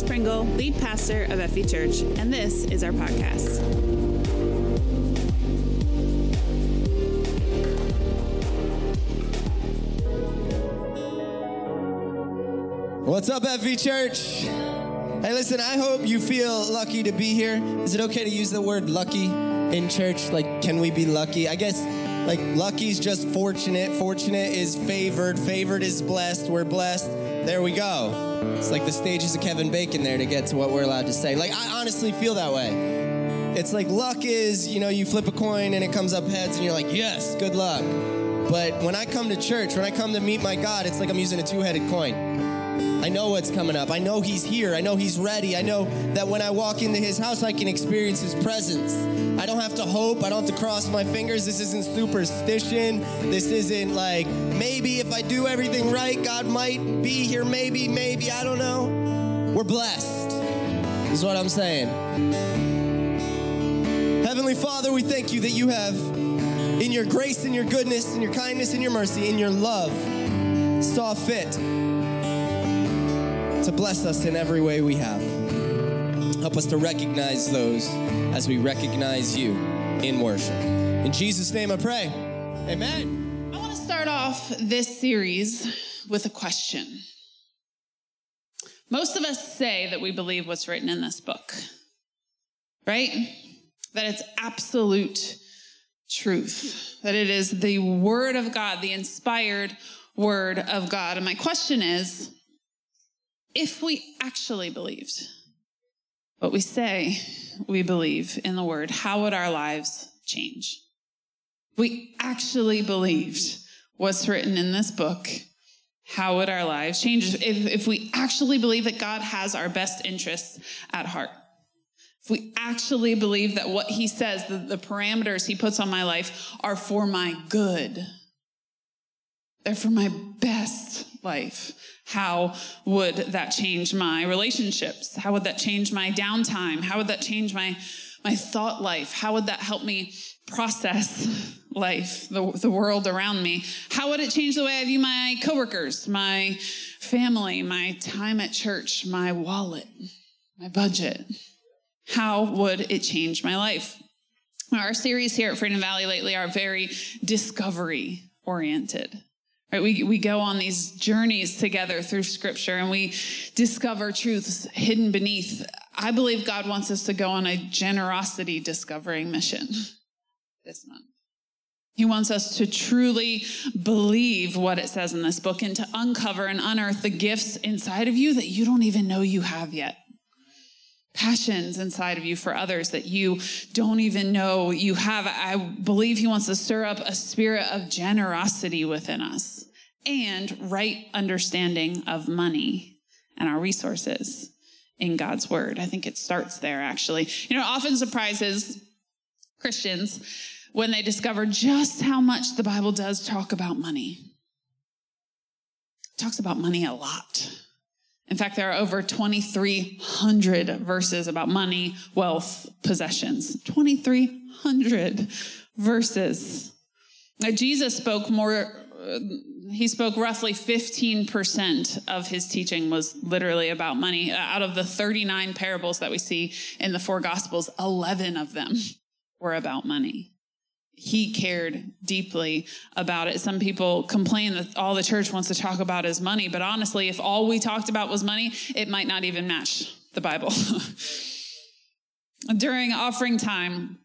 Grace Pringle, lead pastor of FV Church, and this is our podcast. What's up, FV Church? Hey, listen, I hope you feel lucky to be here. Is it okay to use the word lucky in church? Like, can we be lucky? I guess, like, lucky's just fortunate. Fortunate is favored. Favored is blessed. We're blessed. There we go. It's like the stages of Kevin Bacon there to get to what we're allowed to say. Like, I honestly feel that way. It's like luck is, you know, you flip a coin and it comes up heads and you're like, yes, good luck. But when I come to church, when I come to meet my God, it's like I'm using a two headed coin. I know what's coming up. I know He's here. I know He's ready. I know that when I walk into His house, I can experience His presence. I don't have to hope. I don't have to cross my fingers. This isn't superstition. This isn't like maybe if I do everything right, God might be here. Maybe, maybe. I don't know. We're blessed, is what I'm saying. Heavenly Father, we thank you that you have, in your grace and your goodness and your kindness and your mercy and your love, saw fit to bless us in every way we have. Help us to recognize those as we recognize you in worship. In Jesus' name I pray. Amen. I want to start off this series with a question. Most of us say that we believe what's written in this book, right? That it's absolute truth, that it is the Word of God, the inspired Word of God. And my question is, if we actually believed what we say we believe in the word, how would our lives change? We actually believed what's written in this book. How would our lives change if, if we actually believe that God has our best interests at heart? If we actually believe that what he says, the, the parameters he puts on my life are for my good, they're for my best life. How would that change my relationships? How would that change my downtime? How would that change my, my thought life? How would that help me process life, the, the world around me? How would it change the way I view my coworkers, my family, my time at church, my wallet, my budget? How would it change my life? Our series here at Freedom Valley lately are very discovery oriented. Right? We, we go on these journeys together through scripture and we discover truths hidden beneath. I believe God wants us to go on a generosity discovering mission this month. He wants us to truly believe what it says in this book and to uncover and unearth the gifts inside of you that you don't even know you have yet passions inside of you for others that you don't even know you have. I believe he wants to stir up a spirit of generosity within us and right understanding of money and our resources in God's word. I think it starts there actually. You know, often surprises Christians when they discover just how much the Bible does talk about money. Talks about money a lot. In fact, there are over 2,300 verses about money, wealth, possessions. 2,300 verses. Now, Jesus spoke more, uh, he spoke roughly 15% of his teaching was literally about money. Uh, out of the 39 parables that we see in the four gospels, 11 of them were about money he cared deeply about it. Some people complain that all the church wants to talk about is money, but honestly, if all we talked about was money, it might not even match the Bible. During offering time,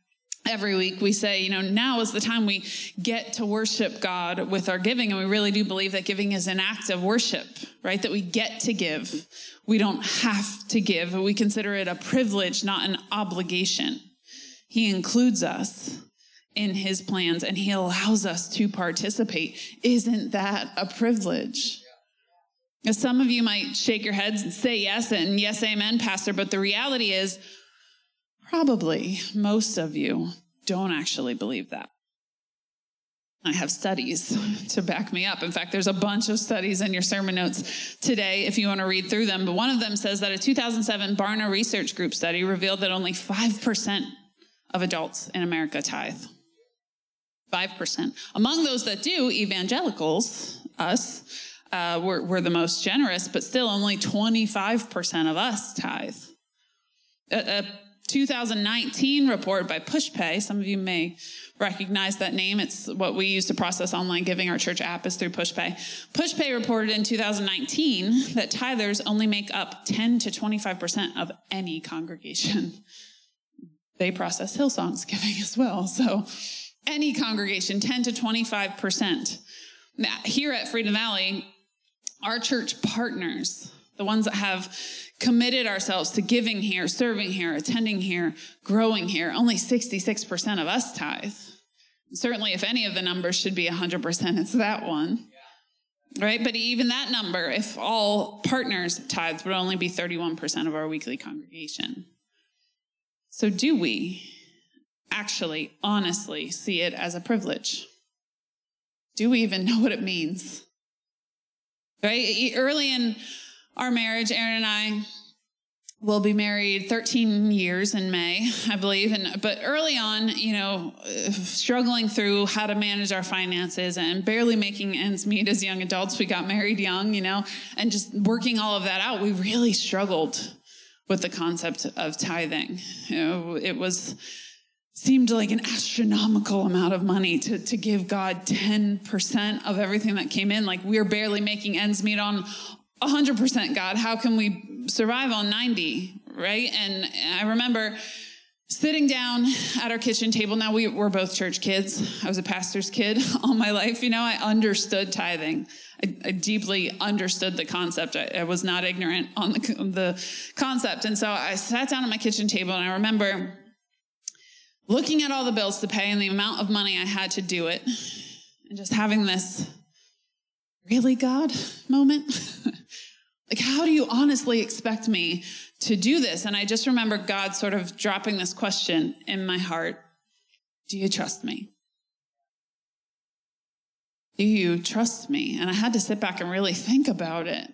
every week we say, you know, now is the time we get to worship God with our giving. And we really do believe that giving is an act of worship, right? That we get to give. We don't have to give. We consider it a privilege, not an obligation. He includes us in his plans and he allows us to participate. Isn't that a privilege? Some of you might shake your heads and say yes and yes, amen, Pastor, but the reality is probably most of you don't actually believe that. I have studies to back me up. In fact, there's a bunch of studies in your sermon notes today if you want to read through them. But one of them says that a 2007 Barna Research Group study revealed that only 5% of adults in America tithe. 5%. Among those that do, evangelicals, us, uh, we're, the most generous, but still only 25% of us tithe. A, a 2019 report by PushPay, some of you may recognize that name. It's what we use to process online giving. Our church app is through PushPay. PushPay reported in 2019 that tithers only make up 10 to 25% of any congregation. They process Hillsong's giving as well. So any congregation, 10 to 25%. Now, here at Freedom Valley, our church partners, the ones that have committed ourselves to giving here, serving here, attending here, growing here, only 66% of us tithe. Certainly, if any of the numbers should be 100%, it's that one. Right? But even that number, if all partners tithe, would only be 31% of our weekly congregation. So, do we actually, honestly see it as a privilege? Do we even know what it means? Right? Early in our marriage, Aaron and I will be married 13 years in May, I believe. And but early on, you know, struggling through how to manage our finances and barely making ends meet as young adults. We got married young, you know, and just working all of that out. We really struggled with the concept of tithing. You know, it was seemed like an astronomical amount of money to, to give God 10% of everything that came in. Like we're barely making ends meet on 100% God. How can we survive on 90? Right. And I remember sitting down at our kitchen table. Now we were both church kids. I was a pastor's kid all my life. You know, I understood tithing. I, I deeply understood the concept. I, I, was not ignorant on the, the concept. And so I sat down at my kitchen table and I remember looking at all the bills to pay and the amount of money I had to do it, and just having this really God moment. like, how do you honestly expect me to do this? And I just remember God sort of dropping this question in my heart Do you trust me? Do you trust me? And I had to sit back and really think about it.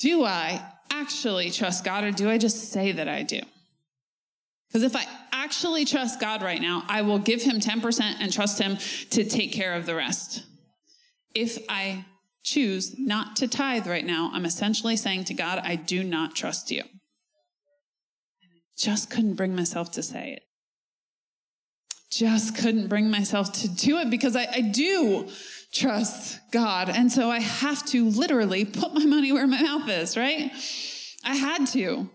Do I actually trust God or do I just say that I do? Because if I actually trust God right now, I will give him 10% and trust him to take care of the rest. If I choose not to tithe right now, I'm essentially saying to God, I do not trust you. Just couldn't bring myself to say it. Just couldn't bring myself to do it because I, I do trust God. And so I have to literally put my money where my mouth is, right? I had to.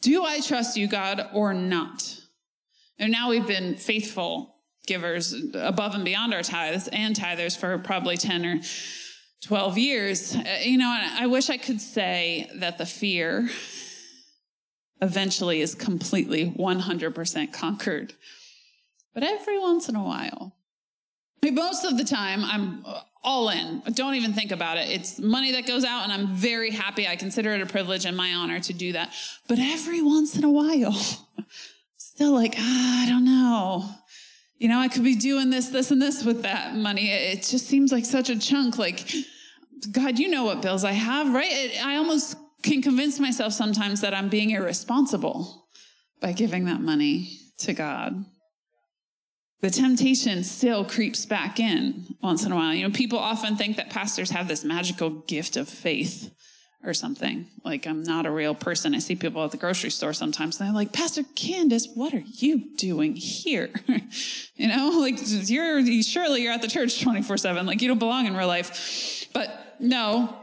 Do I trust you, God, or not? And now we've been faithful givers above and beyond our tithes and tithers for probably 10 or 12 years. Uh, you know, I wish I could say that the fear eventually is completely 100% conquered. But every once in a while, I mean, most of the time, I'm all in. Don't even think about it. It's money that goes out, and I'm very happy. I consider it a privilege and my honor to do that. But every once in a while, still like, ah, I don't know. You know, I could be doing this, this, and this with that money. It just seems like such a chunk. Like, God, you know what bills I have, right? It, I almost can convince myself sometimes that I'm being irresponsible by giving that money to God the temptation still creeps back in once in a while. You know, people often think that pastors have this magical gift of faith or something. Like I'm not a real person. I see people at the grocery store sometimes and they're like, Pastor Candace, what are you doing here? you know, like you're surely you're at the church 24 seven. Like you don't belong in real life. But no,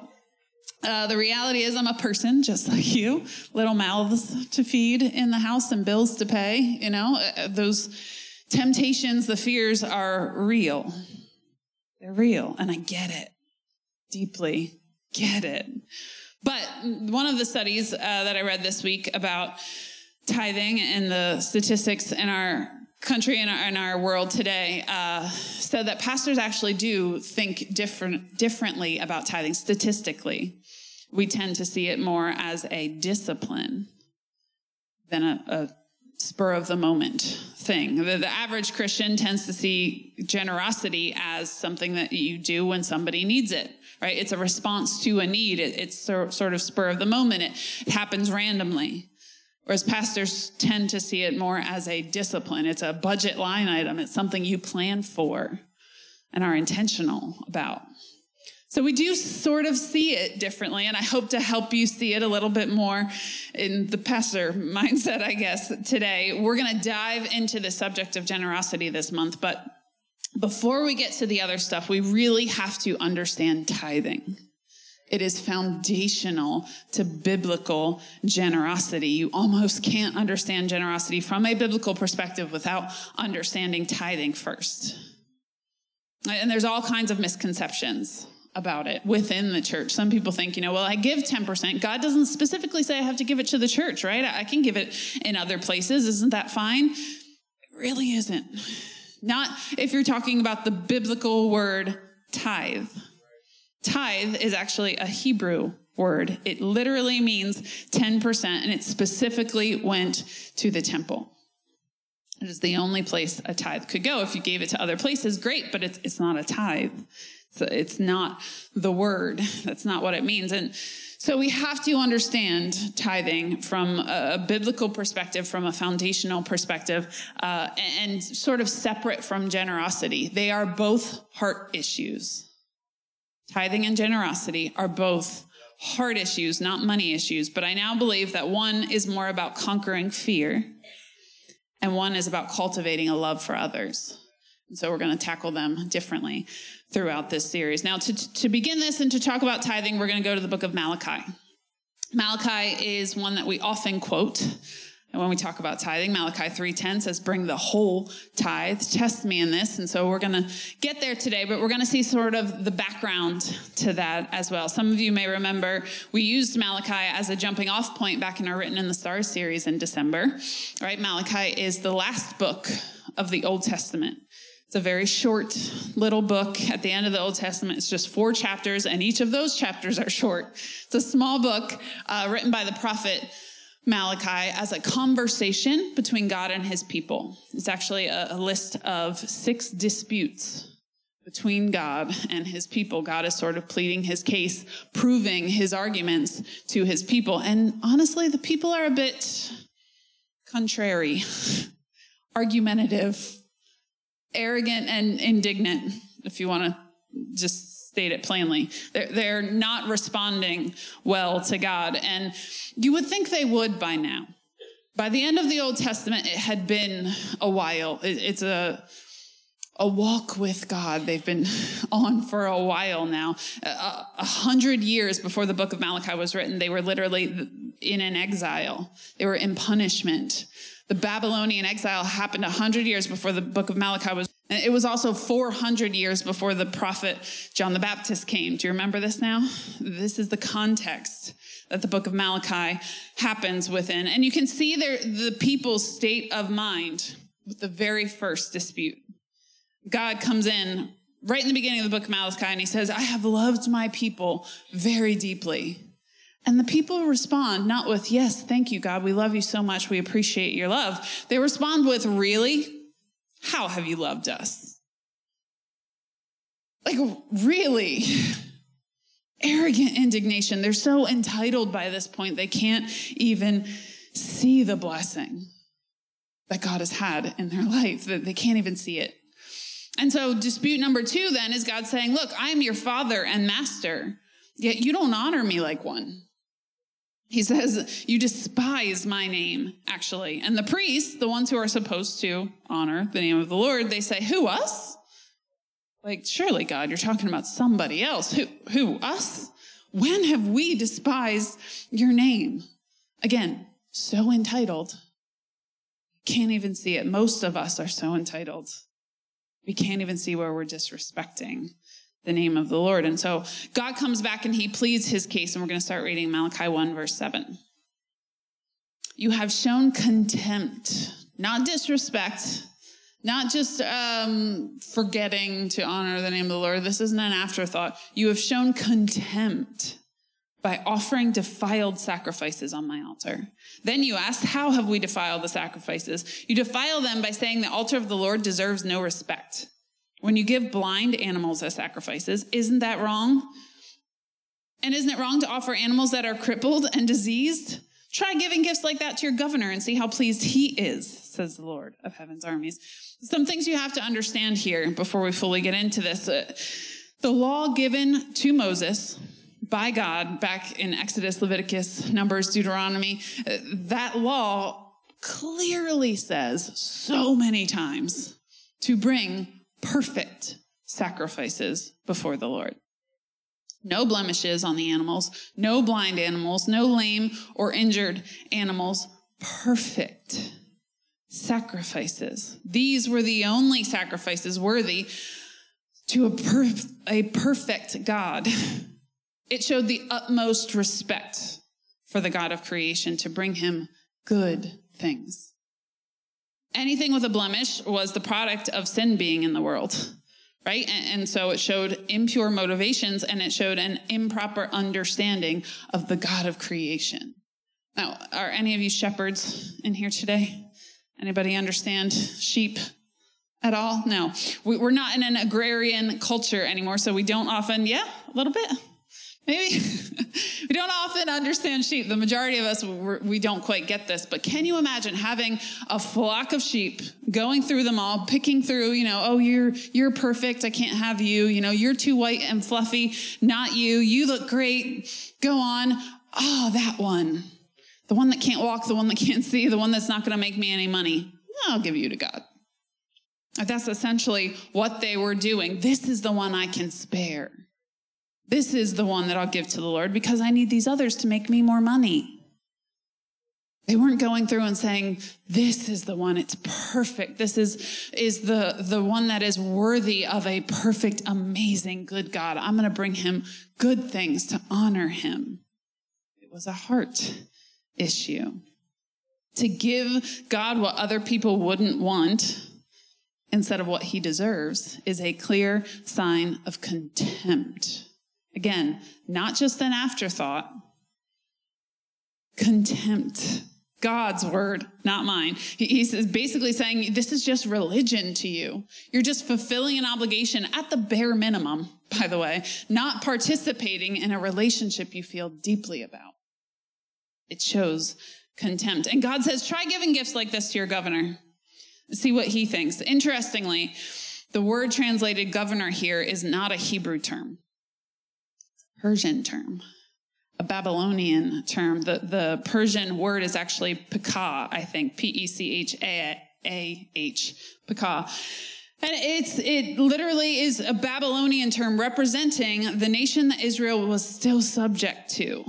uh, the reality is, I'm a person just like you, little mouths to feed in the house and bills to pay. You know, uh, those temptations, the fears are real. They're real, and I get it deeply, get it. But one of the studies uh, that I read this week about tithing and the statistics in our country and our, in our world today uh, said that pastors actually do think different, differently about tithing statistically. We tend to see it more as a discipline than a, a spur of the moment thing. The, the, average Christian tends to see generosity as something that you do when somebody needs it, right? It's a response to a need. It, it's so, sort of spur of the moment. It, it happens randomly. Whereas pastors tend to see it more as a discipline. It's a budget line item. It's something you plan for and are intentional about. So we do sort of see it differently, and I hope to help you see it a little bit more in the pastor mindset, I guess, today. We're going to dive into the subject of generosity this month, but before we get to the other stuff, we really have to understand tithing. It is foundational to biblical generosity. You almost can't understand generosity from a biblical perspective without understanding tithing first. And there's all kinds of misconceptions about it within the church. Some people think, you know, well, I give 10%. God doesn't specifically say I have to give it to the church, right? I can give it in other places. Isn't that fine? It really isn't. Not if you're talking about the biblical word tithe. Tithe is actually a Hebrew word. It literally means 10%, and it specifically went to the temple. It is the only place a tithe could go. If you gave it to other places, great, but it's, it's not a tithe. So it's not the word. That's not what it means. And so we have to understand tithing from a biblical perspective, from a foundational perspective, uh, and sort of separate from generosity. They are both heart issues. Tithing and generosity are both heart issues, not money issues. But I now believe that one is more about conquering fear, and one is about cultivating a love for others. And so we're going to tackle them differently throughout this series. Now, to, to begin this and to talk about tithing, we're going to go to the book of Malachi. Malachi is one that we often quote. And when we talk about tithing, Malachi 3:10 says, "Bring the whole tithe. Test me in this." And so we're going to get there today, but we're going to see sort of the background to that as well. Some of you may remember we used Malachi as a jumping off point back in our Written in the Stars series in December. Right? Malachi is the last book of the Old Testament. It's a very short little book at the end of the Old Testament. It's just four chapters, and each of those chapters are short. It's a small book uh, written by the prophet Malachi as a conversation between God and his people. It's actually a, a list of six disputes between God and his people. God is sort of pleading his case, proving his arguments to his people. And honestly, the people are a bit contrary, argumentative, arrogant, and indignant, if you want to just state it plainly. They're, they're not responding well to God. And you would think they would by now. By the end of the Old Testament, it had been a while. It, it's a, a walk with God. They've been on for a while now. A, a hundred years before the book of Malachi was written, they were literally in an exile. They were in punishment. The Babylonian exile happened a hundred years before the book of Malachi was And it was also 400 years before the prophet John the Baptist came. Do you remember this now? This is the context that the book of Malachi happens within. And you can see there the people's state of mind with the very first dispute. God comes in right in the beginning of the book of Malachi and he says, I have loved my people very deeply. And the people respond not with, Yes, thank you, God. We love you so much. We appreciate your love. They respond with, Really? How have you loved us? Like, really? Arrogant indignation. They're so entitled by this point, they can't even see the blessing that God has had in their life, that they can't even see it. And so, dispute number two then is God saying, Look, I am your father and master, yet you don't honor me like one. He says, You despise my name, actually. And the priests, the ones who are supposed to honor the name of the Lord, they say, Who, us? Like, surely, God, you're talking about somebody else. Who, who, us? When have we despised your name? Again, so entitled. Can't even see it. Most of us are so entitled. We can't even see where we're disrespecting the name of the Lord. And so God comes back and he pleads his case, and we're going to start reading Malachi 1, verse 7. You have shown contempt, not disrespect, not just um, forgetting to honor the name of the Lord. This isn't an afterthought. You have shown contempt by offering defiled sacrifices on my altar. Then you ask, How have we defiled the sacrifices? You defile them by saying the altar of the Lord deserves no respect. When you give blind animals as sacrifices, isn't that wrong? And isn't it wrong to offer animals that are crippled and diseased? Try giving gifts like that to your governor and see how pleased he is, says the Lord of heaven's armies. Some things you have to understand here before we fully get into this. Uh, The law given to Moses by God back in Exodus, Leviticus, Numbers, Deuteronomy, uh, that law clearly says so many times to bring perfect sacrifices before the Lord. No blemishes on the animals, no blind animals, no lame or injured animals, perfect sacrifices. These were the only sacrifices worthy to a, perf- a perfect God. It showed the utmost respect for the God of creation to bring him good things. Anything with a blemish was the product of sin being in the world, right? And, and, so it showed impure motivations and it showed an improper understanding of the God of creation. Now, are any of you shepherds in here today? Anybody understand sheep at all? No. We, we're not in an agrarian culture anymore, so we don't often, yeah, a little bit. Maybe we don't often understand sheep. The majority of us, we don't quite get this. But can you imagine having a flock of sheep, going through them all, picking through, you know, oh, you're, you're perfect. I can't have you. You know, you're too white and fluffy. Not you. You look great. Go on. Oh, that one. The one that can't walk, the one that can't see, the one that's not going to make me any money. I'll give you to God. That's essentially what they were doing. This is the one I can spare. This is the one that I'll give to the Lord because I need these others to make me more money. They weren't going through and saying, this is the one, it's perfect. This is, is the, the one that is worthy of a perfect, amazing, good God. I'm going to bring him good things to honor him. It was a heart issue. To give God what other people wouldn't want instead of what he deserves is a clear sign of contempt. Again, not just an afterthought. Contempt. God's word, not mine. He's basically saying, This is just religion to you. You're just fulfilling an obligation at the bare minimum, by the way, not participating in a relationship you feel deeply about. It shows contempt. And God says, Try giving gifts like this to your governor. See what he thinks. Interestingly, the word translated governor here is not a Hebrew term. Persian term, a Babylonian term. The, the Persian word is actually pekah, I think, P E C H A H, pekah. And it's, it literally is a Babylonian term representing the nation that Israel was still subject to.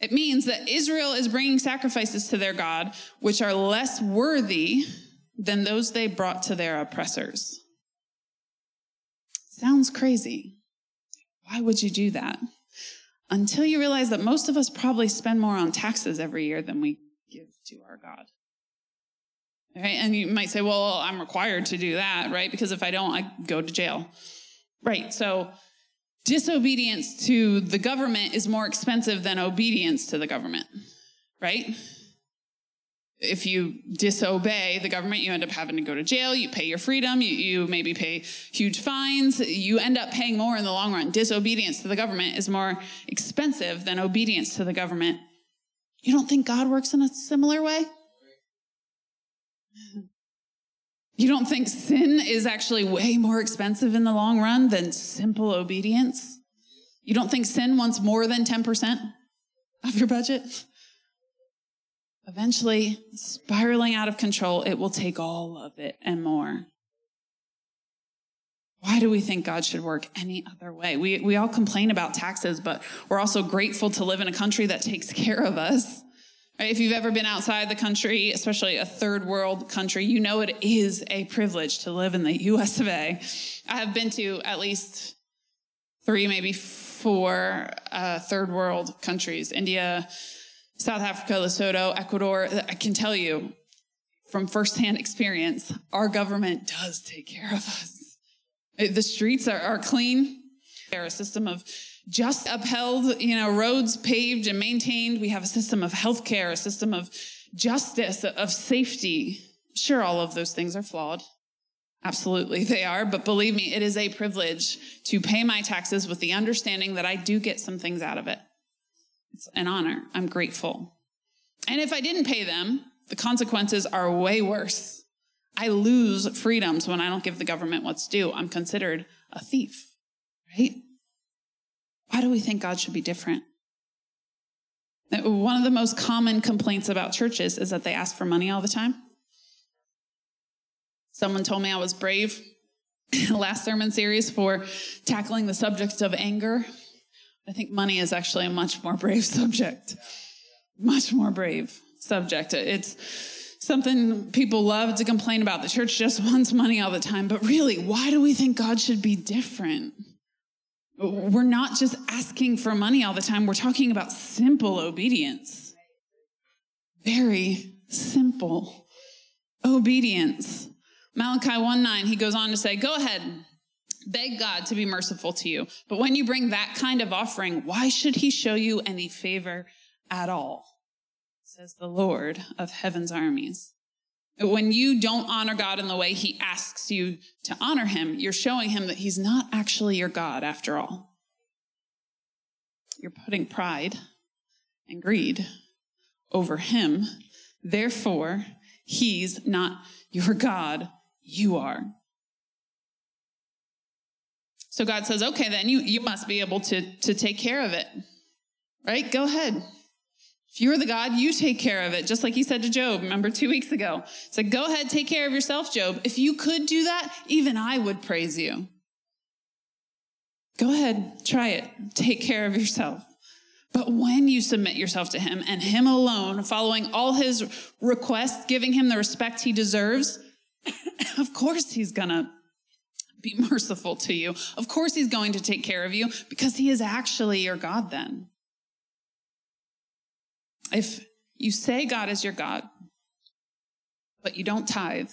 It means that Israel is bringing sacrifices to their God, which are less worthy than those they brought to their oppressors. Sounds crazy. Why would you do that? Until you realize that most of us probably spend more on taxes every year than we give to our God. Right? And you might say, well, I'm required to do that, right? Because if I don't, I go to jail. Right. So disobedience to the government is more expensive than obedience to the government, right? If you disobey the government, you end up having to go to jail, you pay your freedom, you, you, maybe pay huge fines, you end up paying more in the long run. Disobedience to the government is more expensive than obedience to the government. You don't think God works in a similar way? You don't think sin is actually way more expensive in the long run than simple obedience? You don't think sin wants more than 10% of your budget? Eventually, spiraling out of control, it will take all of it and more. Why do we think God should work any other way? We, we all complain about taxes, but we're also grateful to live in a country that takes care of us. Right? If you've ever been outside the country, especially a third world country, you know it is a privilege to live in the US of A. I have been to at least three, maybe four uh, third world countries India, South Africa, Lesotho, Ecuador, I can tell you from firsthand experience, our government does take care of us. The streets are, are clean. They're a system of just upheld, you know, roads paved and maintained. We have a system of healthcare, a system of justice, of safety. Sure, all of those things are flawed. Absolutely, they are. But believe me, it is a privilege to pay my taxes with the understanding that I do get some things out of it. It's an honor. I'm grateful. And if I didn't pay them, the consequences are way worse. I lose freedoms when I don't give the government what's due. I'm considered a thief. right? Why do we think God should be different? One of the most common complaints about churches is that they ask for money all the time. Someone told me I was brave last sermon series for tackling the subject of anger. I think money is actually a much more brave subject. Much more brave subject. It's something people love to complain about. The church just wants money all the time. But really, why do we think God should be different? We're not just asking for money all the time, we're talking about simple obedience. Very simple obedience. Malachi 1 9, he goes on to say, Go ahead, beg God to be merciful to you. But when you bring that kind of offering, why should he show you any favor at all? Says the Lord of heaven's armies. When you don't honor God in the way he asks you to honor him, you're showing him that he's not actually your God after all. You're putting pride and greed over him. Therefore, he's not your God. You are. So God says, okay, then you, you must be able to, to take care of it. Right? Go ahead. If you're the God, you take care of it, just like he said to Job, remember two weeks ago. So go ahead, take care of yourself, Job. If you could do that, even I would praise you. Go ahead, try it. Take care of yourself. But when you submit yourself to him and him alone, following all his requests, giving him the respect he deserves, of course he's gonna be merciful to you. Of course he's going to take care of you because he is actually your God then. If you say God is your God, but you don't tithe,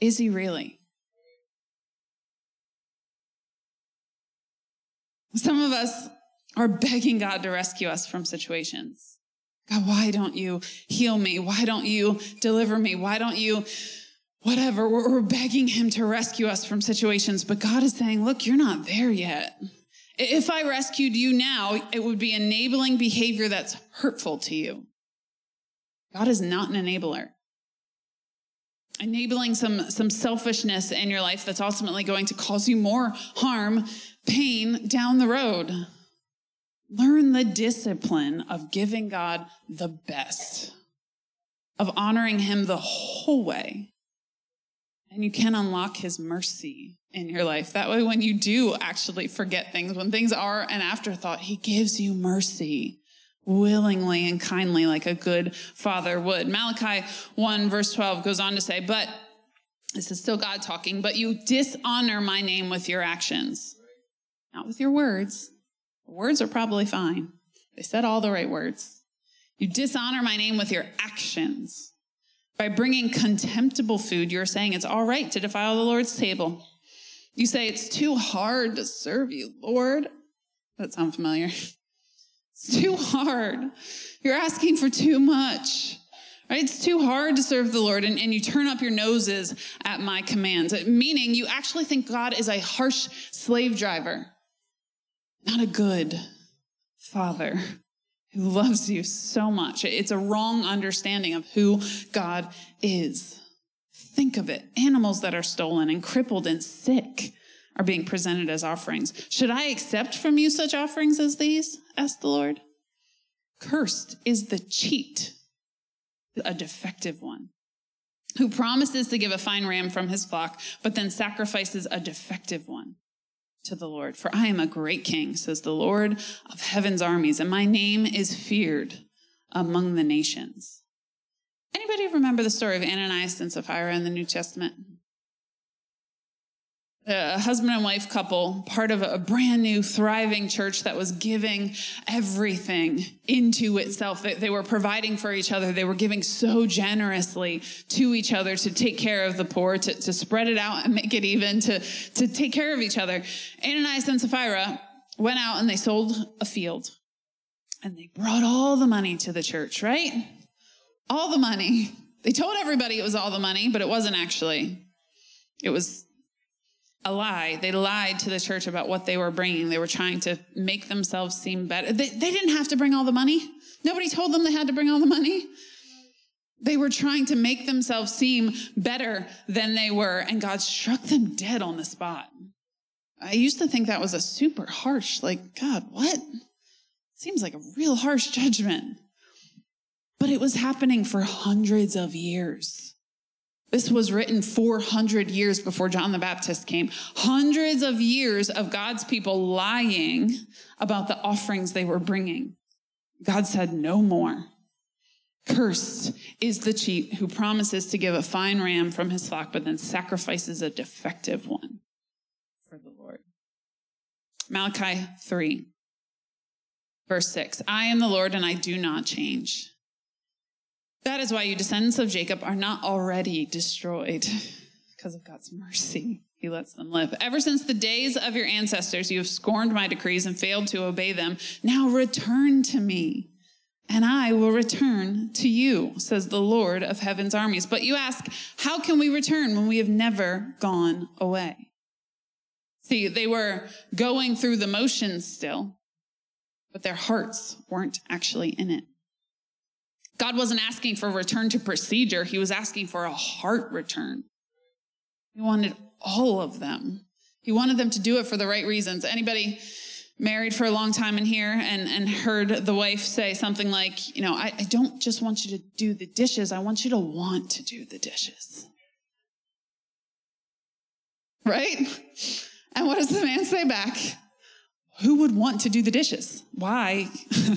is he really? Some of us are begging God to rescue us from situations. God, why don't you heal me? Why don't you deliver me? Why don't you, whatever? We're, begging Him to rescue us from situations, but God is saying, look, you're not there yet. If I rescued you now, it would be enabling behavior that's hurtful to you. God is not an enabler. Enabling some, some selfishness in your life that's ultimately going to cause you more harm, pain down the road. Learn the discipline of giving God the best, of honoring Him the whole way. And you can unlock His mercy in your life. That way, when you do actually forget things, when things are an afterthought, He gives you mercy willingly and kindly, like a good father would. Malachi 1, verse 12 goes on to say, But this is still God talking, but you dishonor my name with your actions, not with your words. words are probably fine. They said all the right words. You dishonor my name with your actions. By bringing contemptible food, you're saying it's all right to defile the Lord's table. You say, It's too hard to serve you, Lord. That sound familiar? It's too hard. You're asking for too much. Right? It's too hard to serve the Lord, and, and you turn up your noses at my commands. Meaning, you actually think God is a harsh slave driver, not a good father who loves you so much. It's a wrong understanding of who God is. Think of it. Animals that are stolen and crippled and sick are being presented as offerings. Should I accept from you such offerings as these? asked the Lord. Cursed is the cheat, a defective one, who promises to give a fine ram from his flock, but then sacrifices a defective one to the Lord. For I am a great king, says the Lord of heaven's armies, and my name is feared among the nations. Anybody remember the story of Ananias and Sapphira in the New Testament? A husband and wife couple, part of a brand new, thriving church that was giving everything into itself. They were providing for each other. They were giving so generously to each other to take care of the poor, to, to spread it out and make it even, to, to take care of each other. Ananias and Sapphira went out and they sold a field and they brought all the money to the church, right? all the money. They told everybody it was all the money, but it wasn't actually. It was a lie. They lied to the church about what they were bringing. They were trying to make themselves seem better. They, they didn't have to bring all the money. Nobody told them they had to bring all the money. They were trying to make themselves seem better than they were, and God struck them dead on the spot. I used to think that was a super harsh, like, God, what? Seems like a real harsh judgment. But it was happening for hundreds of years. This was written 400 years before John the Baptist came. Hundreds of years of God's people lying about the offerings they were bringing. God said, no more. Cursed is the cheat who promises to give a fine ram from his flock, but then sacrifices a defective one for the Lord. Malachi 3, verse 6 I am the Lord and I do not change. That is why you descendants of Jacob are not already destroyed because of God's mercy. He lets them live. Ever since the days of your ancestors, you have scorned my decrees and failed to obey them. Now return to me and I will return to you, says the Lord of heaven's armies. But you ask, how can we return when we have never gone away? See, they were going through the motions still, but their hearts weren't actually in it. God wasn't asking for a return to procedure. He was asking for a heart return. He wanted all of them. He wanted them to do it for the right reasons. Anybody married for a long time in here and, and heard the wife say something like, you know, I, I don't just want you to do the dishes, I want you to want to do the dishes. Right? And what does the man say back? Who would want to do the dishes? Why?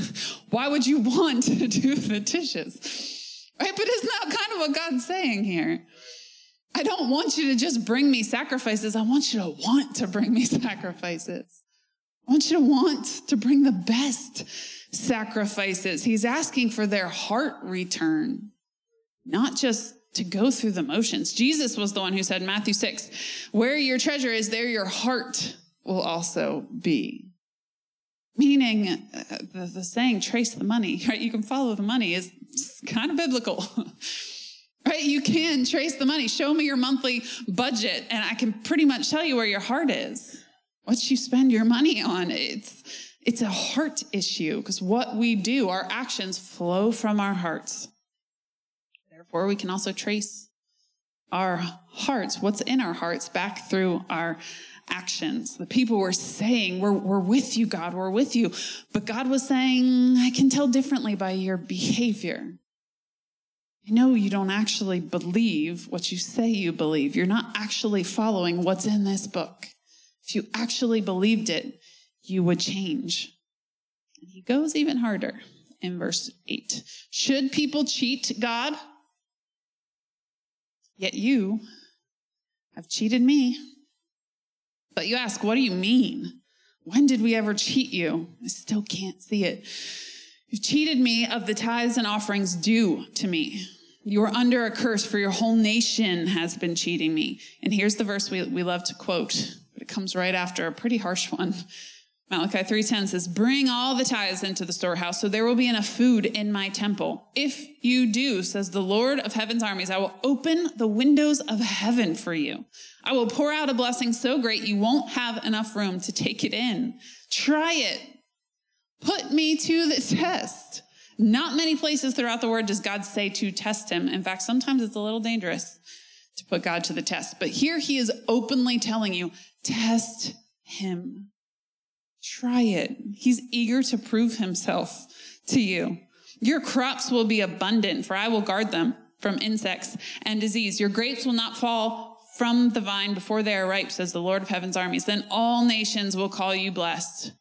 Why would you want to do the dishes? Right? But isn't that kind of what God's saying here? I don't want you to just bring me sacrifices. I want you to want to bring me sacrifices. I want you to want to bring the best sacrifices. He's asking for their heart return, not just to go through the motions. Jesus was the one who said, Matthew 6, where your treasure is, there your heart will also be. Meaning, uh, the, the saying, trace the money, right? You can follow the money is kind of biblical. right? You can trace the money. Show me your monthly budget, and I can pretty much tell you where your heart is what you spend your money on. It's, it's a heart issue because what we do, our actions flow from our hearts. Therefore, we can also trace our hearts, what's in our hearts, back through our actions. The people were saying, we're, we're with you, God, we're with you. But God was saying, I can tell differently by your behavior. I know you don't actually believe what you say you believe. You're not actually following what's in this book. If you actually believed it, you would change. And he goes even harder in verse 8. Should people cheat God? Yet you have cheated me. But you ask, what do you mean? When did we ever cheat you? I still can't see it. You've cheated me of the tithes and offerings due to me. You are under a curse, for your whole nation has been cheating me. And here's the verse we, we love to quote but it comes right after a pretty harsh one. Malachi 3:10 says, "Bring all the tithes into the storehouse, so there will be enough food in my temple. If you do, says the Lord of heaven's armies, I will open the windows of heaven for you. I will pour out a blessing so great you won't have enough room to take it in. Try it. Put me to the test." Not many places throughout the word does God say to test him. In fact, sometimes it's a little dangerous to put God to the test. But here he is openly telling you, Test him. Try it. He's eager to prove himself to you. Your crops will be abundant, for I will guard them from insects and disease. Your grapes will not fall from the vine before they are ripe, says the Lord of heaven's armies. Then all nations will call you blessed,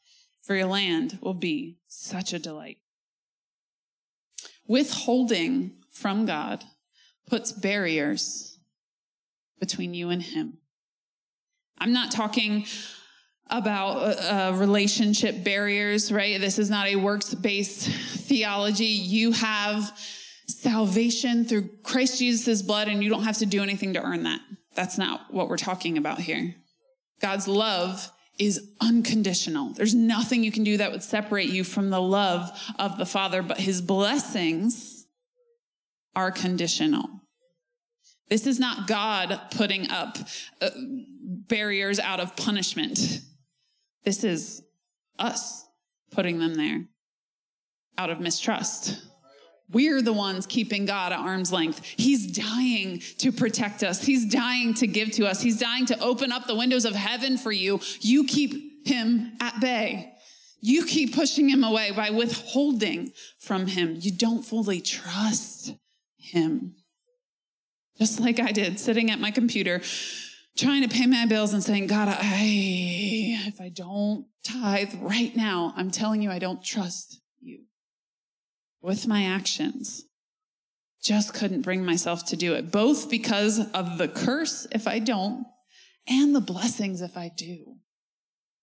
for your land will be such a delight. Withholding from God puts barriers between you and Him. I'm not talking about uh, uh, relationship barriers, right? This is not a works based theology. You have salvation through Christ Jesus' blood, and you don't have to do anything to earn that. That's not what we're talking about here. God's love is unconditional. There's nothing you can do that would separate you from the love of the Father, but his blessings are conditional. This is not God putting up uh, barriers out of punishment. This is us putting them there out of mistrust. We're the ones keeping God at arm's length. He's dying to protect us. He's dying to give to us. He's dying to open up the windows of heaven for you. You keep him at bay. You keep pushing him away by withholding from him. You don't fully trust him. Just like I did, sitting at my computer, trying to pay my bills and saying, God, I, if I don't tithe right now, I'm telling you, I don't trust with my actions. Just couldn't bring myself to do it, both because of the curse if I don't and the blessings if I do.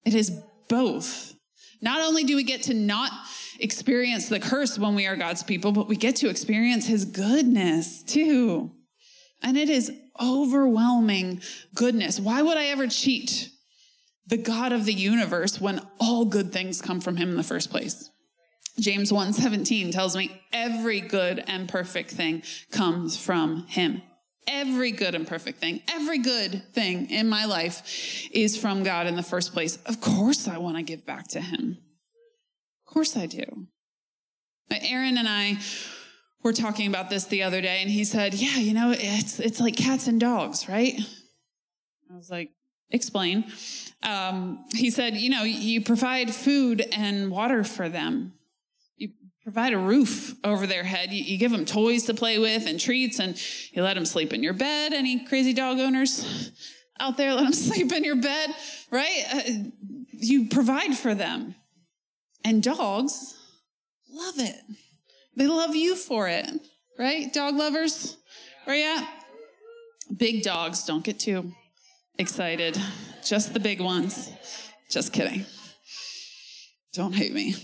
It is both. Not only do we get to not experience the curse when we are God's people, but we get to experience his goodness too. And it is overwhelming goodness. Why would I ever cheat the God of the universe when all good things come from him in the first place? James 1:17 tells me every good and perfect thing comes from him. Every good and perfect thing, every good thing in my life is from God in the first place. Of course I want to give back to him. Of course I do. Aaron and I were talking about this the other day and he said, "Yeah, you know, it's it's like cats and dogs, right?" I was like, "Explain." Um, he said, "You know, you provide food and water for them provide a roof over their head. You, you, give them toys to play with and treats, and you let them sleep in your bed. Any crazy dog owners out there, let them sleep in your bed, right? Uh, you provide for them. And dogs love it. They love you for it, right? Dog lovers, where you at? Big dogs, don't get too excited. Just the big ones. Just kidding. Don't hate me.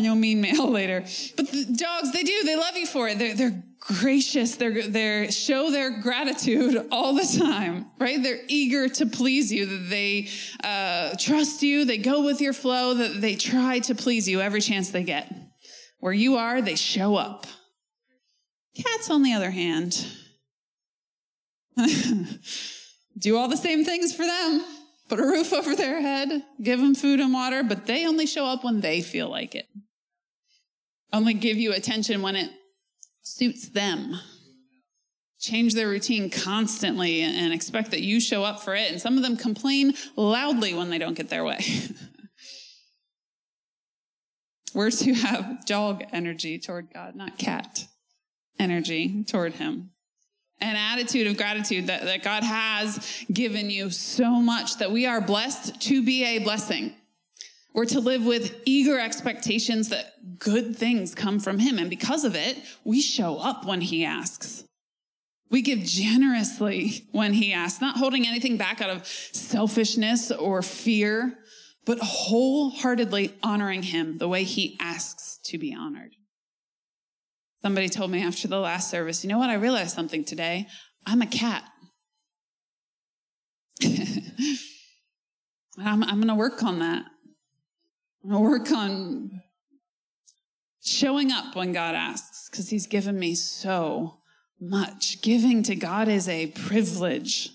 No mean mail later. But the dogs, they do. They love you for it. They're, they're gracious. They're, they're show their gratitude all the time, right? They're eager to please you. That they uh, trust you. They go with your flow. That they try to please you every chance they get. Where you are, they show up. Cats, on the other hand, do all the same things for them put a roof over their head, give them food and water, but they only show up when they feel like it. Only give you attention when it suits them. Change their routine constantly and expect that you show up for it. And some of them complain loudly when they don't get their way. We're to have dog energy toward God, not cat energy toward Him an attitude of gratitude that, that God has given you so much that we are blessed to be a blessing. We're to live with eager expectations that good things come from Him. And because of it, we show up when He asks. We give generously when He asks, not holding anything back out of selfishness or fear, but wholeheartedly honoring Him the way He asks to be honored. Somebody told me after the last service, you know what? I realized something today. I'm a cat. I'm, I'm going to work on that. To work on showing up when God asks because He's given me so much. Giving to God is a privilege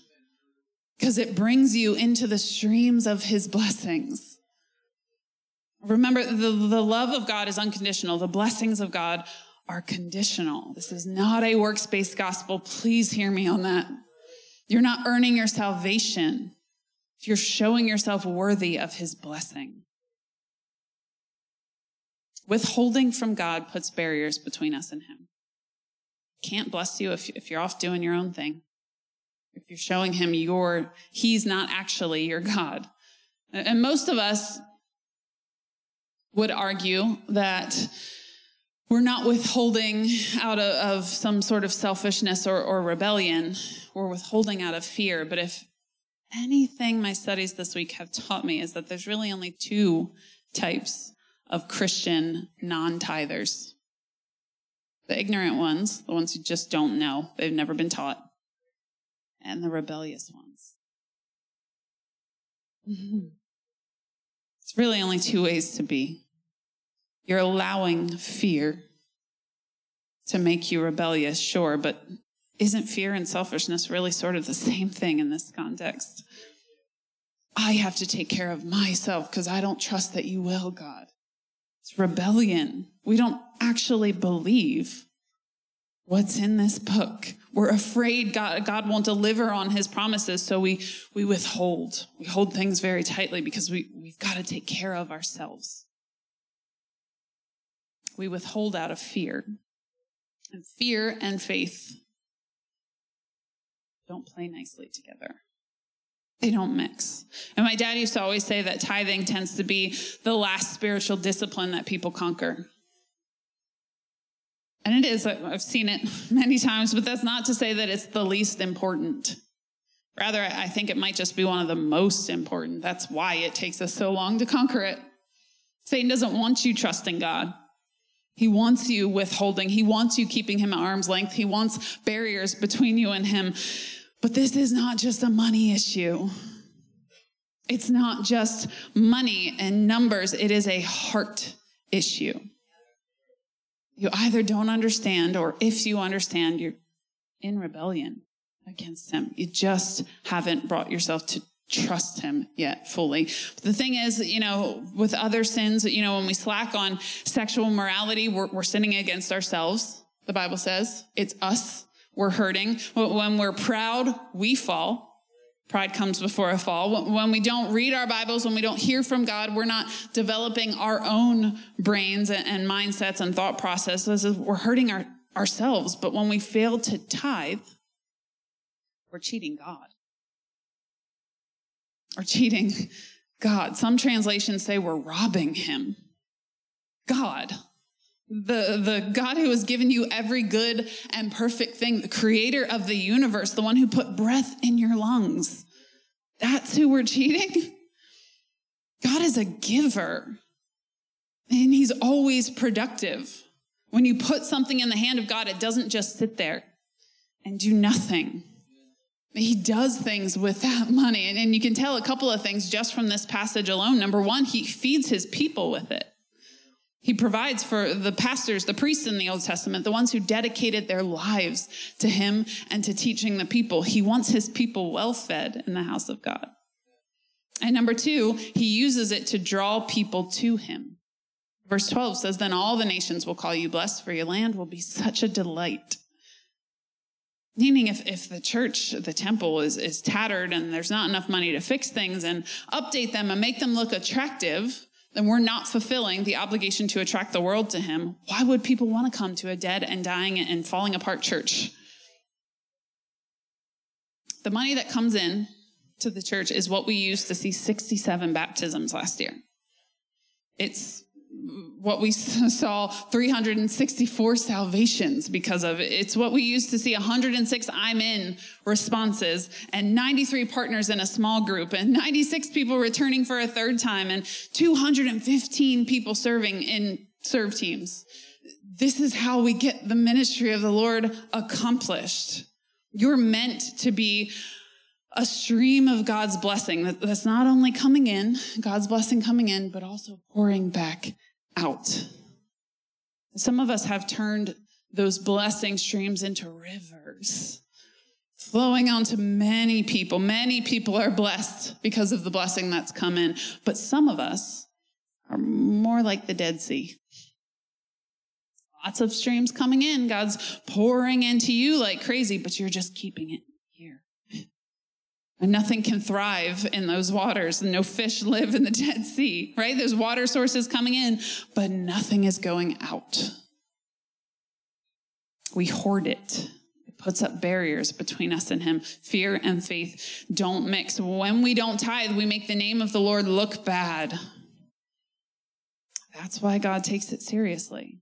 because it brings you into the streams of His blessings. Remember, the, the love of God is unconditional. The blessings of God are conditional. This is not a works based gospel. Please hear me on that. You're not earning your salvation. You're showing yourself worthy of his blessing. Withholding from God puts barriers between us and him. Can't bless you if, if you're off doing your own thing. If you're showing him your, he's not actually your God. And most of us would argue that we're not withholding out of, of some sort of selfishness or, or rebellion. We're withholding out of fear. But if anything my studies this week have taught me is that there's really only two types of Christian non tithers the ignorant ones, the ones who just don't know, they've never been taught, and the rebellious ones. It's really only two ways to be. You're allowing fear to make you rebellious, sure, but isn't fear and selfishness really sort of the same thing in this context? I have to take care of myself because I don't trust that you will, God. It's rebellion. We don't actually believe what's in this book. We're afraid God, God won't deliver on his promises, so we, we withhold. We hold things very tightly because we, we've got to take care of ourselves. We withhold out of fear. And fear and faith don't play nicely together. They don't mix. And my dad used to always say that tithing tends to be the last spiritual discipline that people conquer. And it is, I've seen it many times, but that's not to say that it's the least important. Rather, I think it might just be one of the most important. That's why it takes us so long to conquer it. Satan doesn't want you trusting God. He wants you withholding. He wants you keeping him at arm's length. He wants barriers between you and him. But this is not just a money issue. It's not just money and numbers. It is a heart issue. You either don't understand, or if you understand, you're in rebellion against him. You just haven't brought yourself to trust him yet fully. But the thing is, you know, with other sins, you know, when we slack on sexual morality, we're, we're sinning against ourselves. The Bible says it's us. We're hurting. When we're proud, we fall. Pride comes before a fall. When we don't read our Bibles, when we don't hear from God, we're not developing our own brains and mindsets and thought processes. We're hurting our, ourselves. But when we fail to tithe, we're cheating God. We're cheating God. Some translations say we're robbing him. God the, the God who has given you every good and perfect thing, the creator of the universe, the one who put breath in your lungs. That's who we're cheating. God is a giver and he's always productive. When you put something in the hand of God, it doesn't just sit there and do nothing. He does things with that money. And, and you can tell a couple of things just from this passage alone. Number one, he feeds his people with it. He provides for the pastors, the priests in the Old Testament, the ones who dedicated their lives to him and to teaching the people. He wants his people well fed in the house of God. And number two, he uses it to draw people to him. Verse 12 says, Then all the nations will call you blessed, for your land will be such a delight. Meaning, if, if the church, the temple is, is tattered and there's not enough money to fix things and update them and make them look attractive, then we're not fulfilling the obligation to attract the world to him. Why would people want to come to a dead and dying and falling apart church? The money that comes in to the church is what we used to see 67 baptisms last year. It's what we saw 364 salvations because of it. It's what we used to see 106 I'm in responses and 93 partners in a small group and 96 people returning for a third time and 215 people serving in serve teams. This is how we get the ministry of the Lord accomplished. You're meant to be a stream of God's blessing that's not only coming in, God's blessing coming in, but also pouring back out. Some of us have turned those blessing streams into rivers, flowing onto many people. Many people are blessed because of the blessing that's come in, but some of us are more like the Dead Sea. Lots of streams coming in. God's pouring into you like crazy, but you're just keeping it nothing can thrive in those waters. and No fish live in the Dead Sea, right? There's water sources coming in, but nothing is going out. We hoard it. It puts up barriers between us and Him. Fear and faith don't mix. When we don't tithe, we make the name of the Lord look bad. That's why God takes it seriously.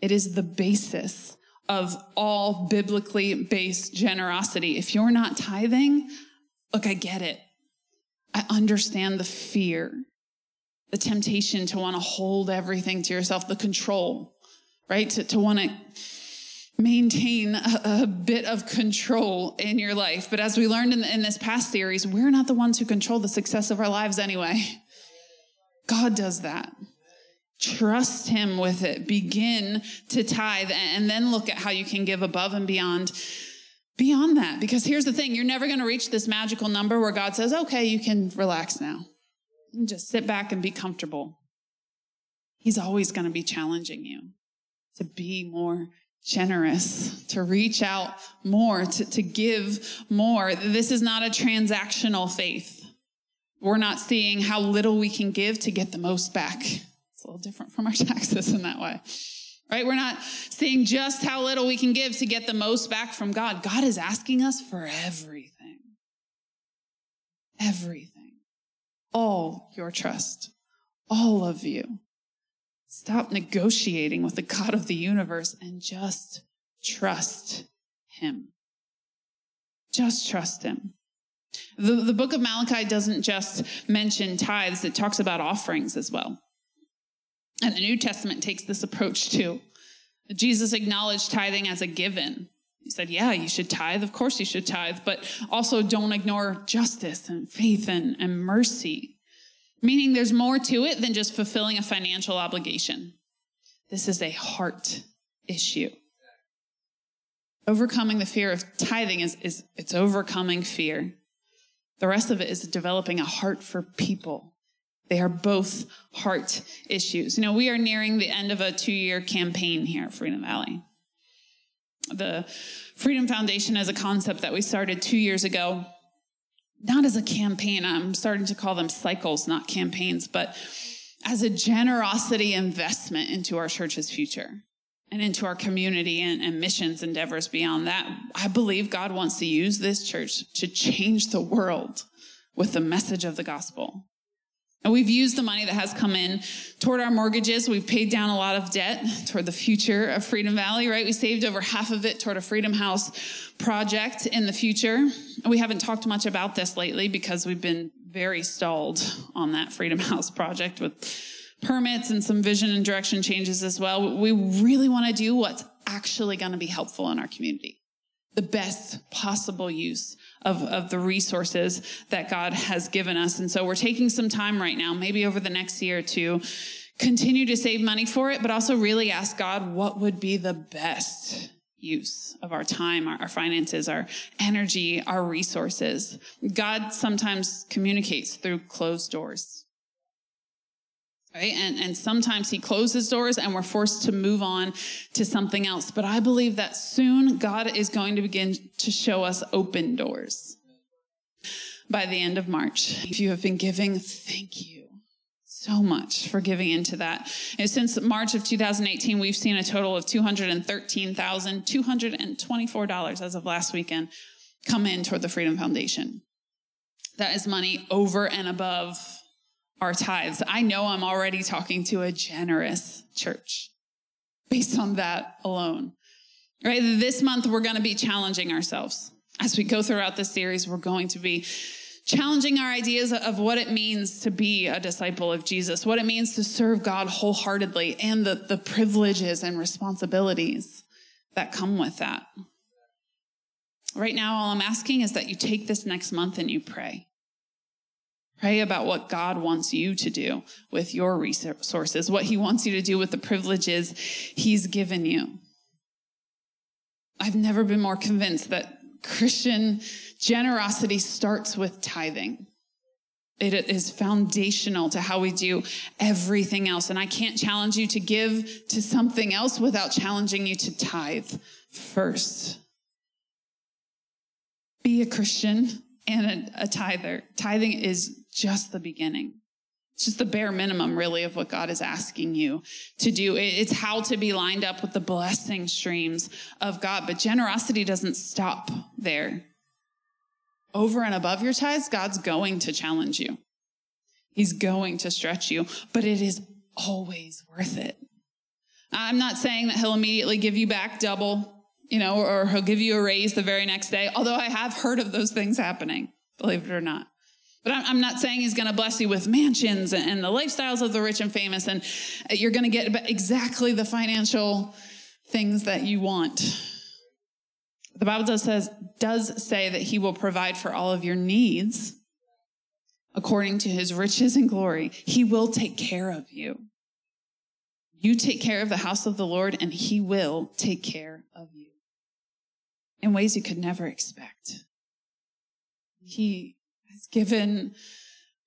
It is the basis of all biblically based generosity. If you're not tithing, Look, I get it. I understand the fear, the temptation to want to hold everything to yourself, the control, right? To, to want to maintain a, a, bit of control in your life. But as we learned in, in this past series, we're not the ones who control the success of our lives anyway. God does that. Trust Him with it. Begin to tithe and then look at how you can give above and beyond beyond that. Because here's the thing you're never going to reach this magical number where God says, okay, you can relax now. And just sit back and be comfortable. He's always going to be challenging you to be more generous, to reach out more, to, to give more. This is not a transactional faith. We're not seeing how little we can give to get the most back. It's a little different from our taxes in that way. Right? We're not seeing just how little we can give to get the most back from God. God is asking us for everything. Everything. All your trust. All of you. Stop negotiating with the God of the universe and just trust Him. Just trust Him. The, the book of Malachi doesn't just mention tithes, it talks about offerings as well. And the New Testament takes this approach too. Jesus acknowledged tithing as a given. He said, Yeah, you should tithe. Of course, you should tithe, but also don't ignore justice and faith and, and mercy meaning there's more to it than just fulfilling a financial obligation. This is a heart issue. Overcoming the fear of tithing is, is it's overcoming fear. The rest of it is developing a heart for people. They are both heart issues. You know, we are nearing the end of a two year campaign here at Freedom Valley. The Freedom Foundation is a concept that we started two years ago not as a campaign. I'm starting to call them cycles, not campaigns, but as a generosity investment into our church's future and into our community and, and, missions endeavors beyond that. I believe God wants to use this church to change the world with the message of the gospel. And we've used the money that has come in toward our mortgages. We've paid down a lot of debt toward the future of Freedom Valley, right? We saved over half of it toward a Freedom House project in the future. We haven't talked much about this lately because we've been very stalled on that Freedom House project with permits and some vision and direction changes as well. We really want to do what's actually going to be helpful in our community. The best possible use of, of the resources that God has given us. And so we're taking some time right now, maybe over the next year to continue to save money for it, but also really ask God what would be the best use of our time, our, our, finances, our energy, our resources. God sometimes communicates through closed doors. Right? And, and sometimes he closes doors and we're forced to move on to something else. But I believe that soon God is going to begin to show us open doors by the end of March. If you have been giving, thank you so much for giving into that. And since March of 2018, we've seen a total of $213,224 as of last weekend come in toward the Freedom Foundation. That is money over and above our tithes. I know I'm already talking to a generous church based on that alone. Right? This month, we're going to be challenging ourselves. As we go throughout this series, we're going to be challenging our ideas of what it means to be a disciple of Jesus, what it means to serve God wholeheartedly, and the, the privileges and responsibilities that come with that. Right now, all I'm asking is that you take this next month and you pray. Pray about what God wants you to do with your resources, what He wants you to do with the privileges He's given you. I've never been more convinced that Christian generosity starts with tithing. It is foundational to how we do everything else. And I can't challenge you to give to something else without challenging you to tithe first. Be a Christian and a, a tither. Tithing is just the beginning. It's just the bare minimum, really, of what God is asking you to do. It's how to be lined up with the blessing streams of God. But generosity doesn't stop there. Over and above your tithes, God's going to challenge you. He's going to stretch you, but it is always worth it. I'm not saying that he'll immediately give you back double, you know, or he'll give you a raise the very next day, although I have heard of those things happening, believe it or not. But I'm not saying he's going to bless you with mansions and the lifestyles of the rich and famous, and uh, you're going to get exactly the financial things that you want. The Bible does says does say that he will provide for all of your needs according to his riches and glory. He will take care of you. You take care of the house of the Lord, and he will take care of you in ways you could never expect. He given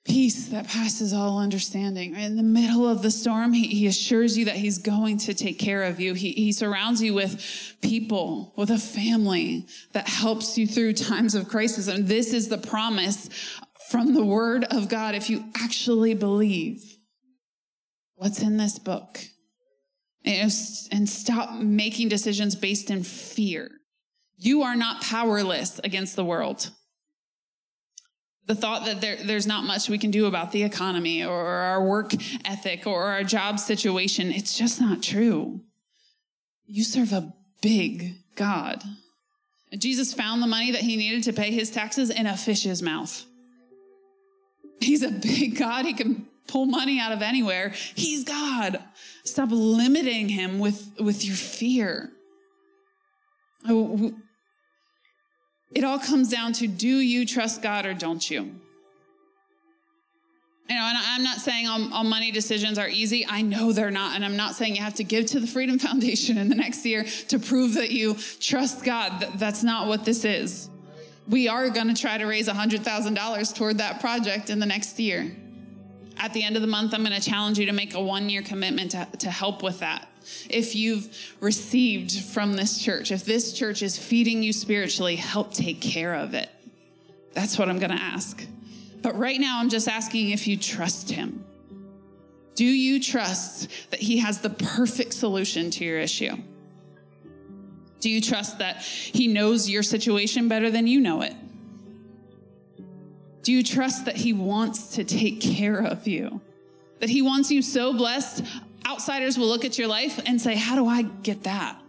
peace that passes all understanding. In the middle of the storm, he, he, assures you that he's going to take care of you. He, he surrounds you with people, with a family that helps you through times of crisis. And this is the promise from the word of God. If you actually believe what's in this book and and stop making decisions based in fear. You are not powerless against the world the thought that there, there's not much we can do about the economy or our work ethic or our job situation, it's just not true. You serve a big God. Jesus found the money that he needed to pay his taxes in a fish's mouth. He's a big God. He can pull money out of anywhere. He's God. Stop limiting him with, with your fear. Oh, It all comes down to do you trust God or don't you? You know, and I'm not saying all, all, money decisions are easy. I know they're not. And I'm not saying you have to give to the Freedom Foundation in the next year to prove that you trust God. That's not what this is. We are going to try to raise $100,000 toward that project in the next year. At the end of the month, I'm going to challenge you to make a one year commitment to, to help with that if you've received from this church, if this church is feeding you spiritually, help take care of it. That's what I'm going to ask. But right now, I'm just asking if you trust Him. Do you trust that He has the perfect solution to your issue? Do you trust that He knows your situation better than you know it? Do you trust that He wants to take care of you? That He wants you so blessed, outsiders will look at your life and say, How do I get that?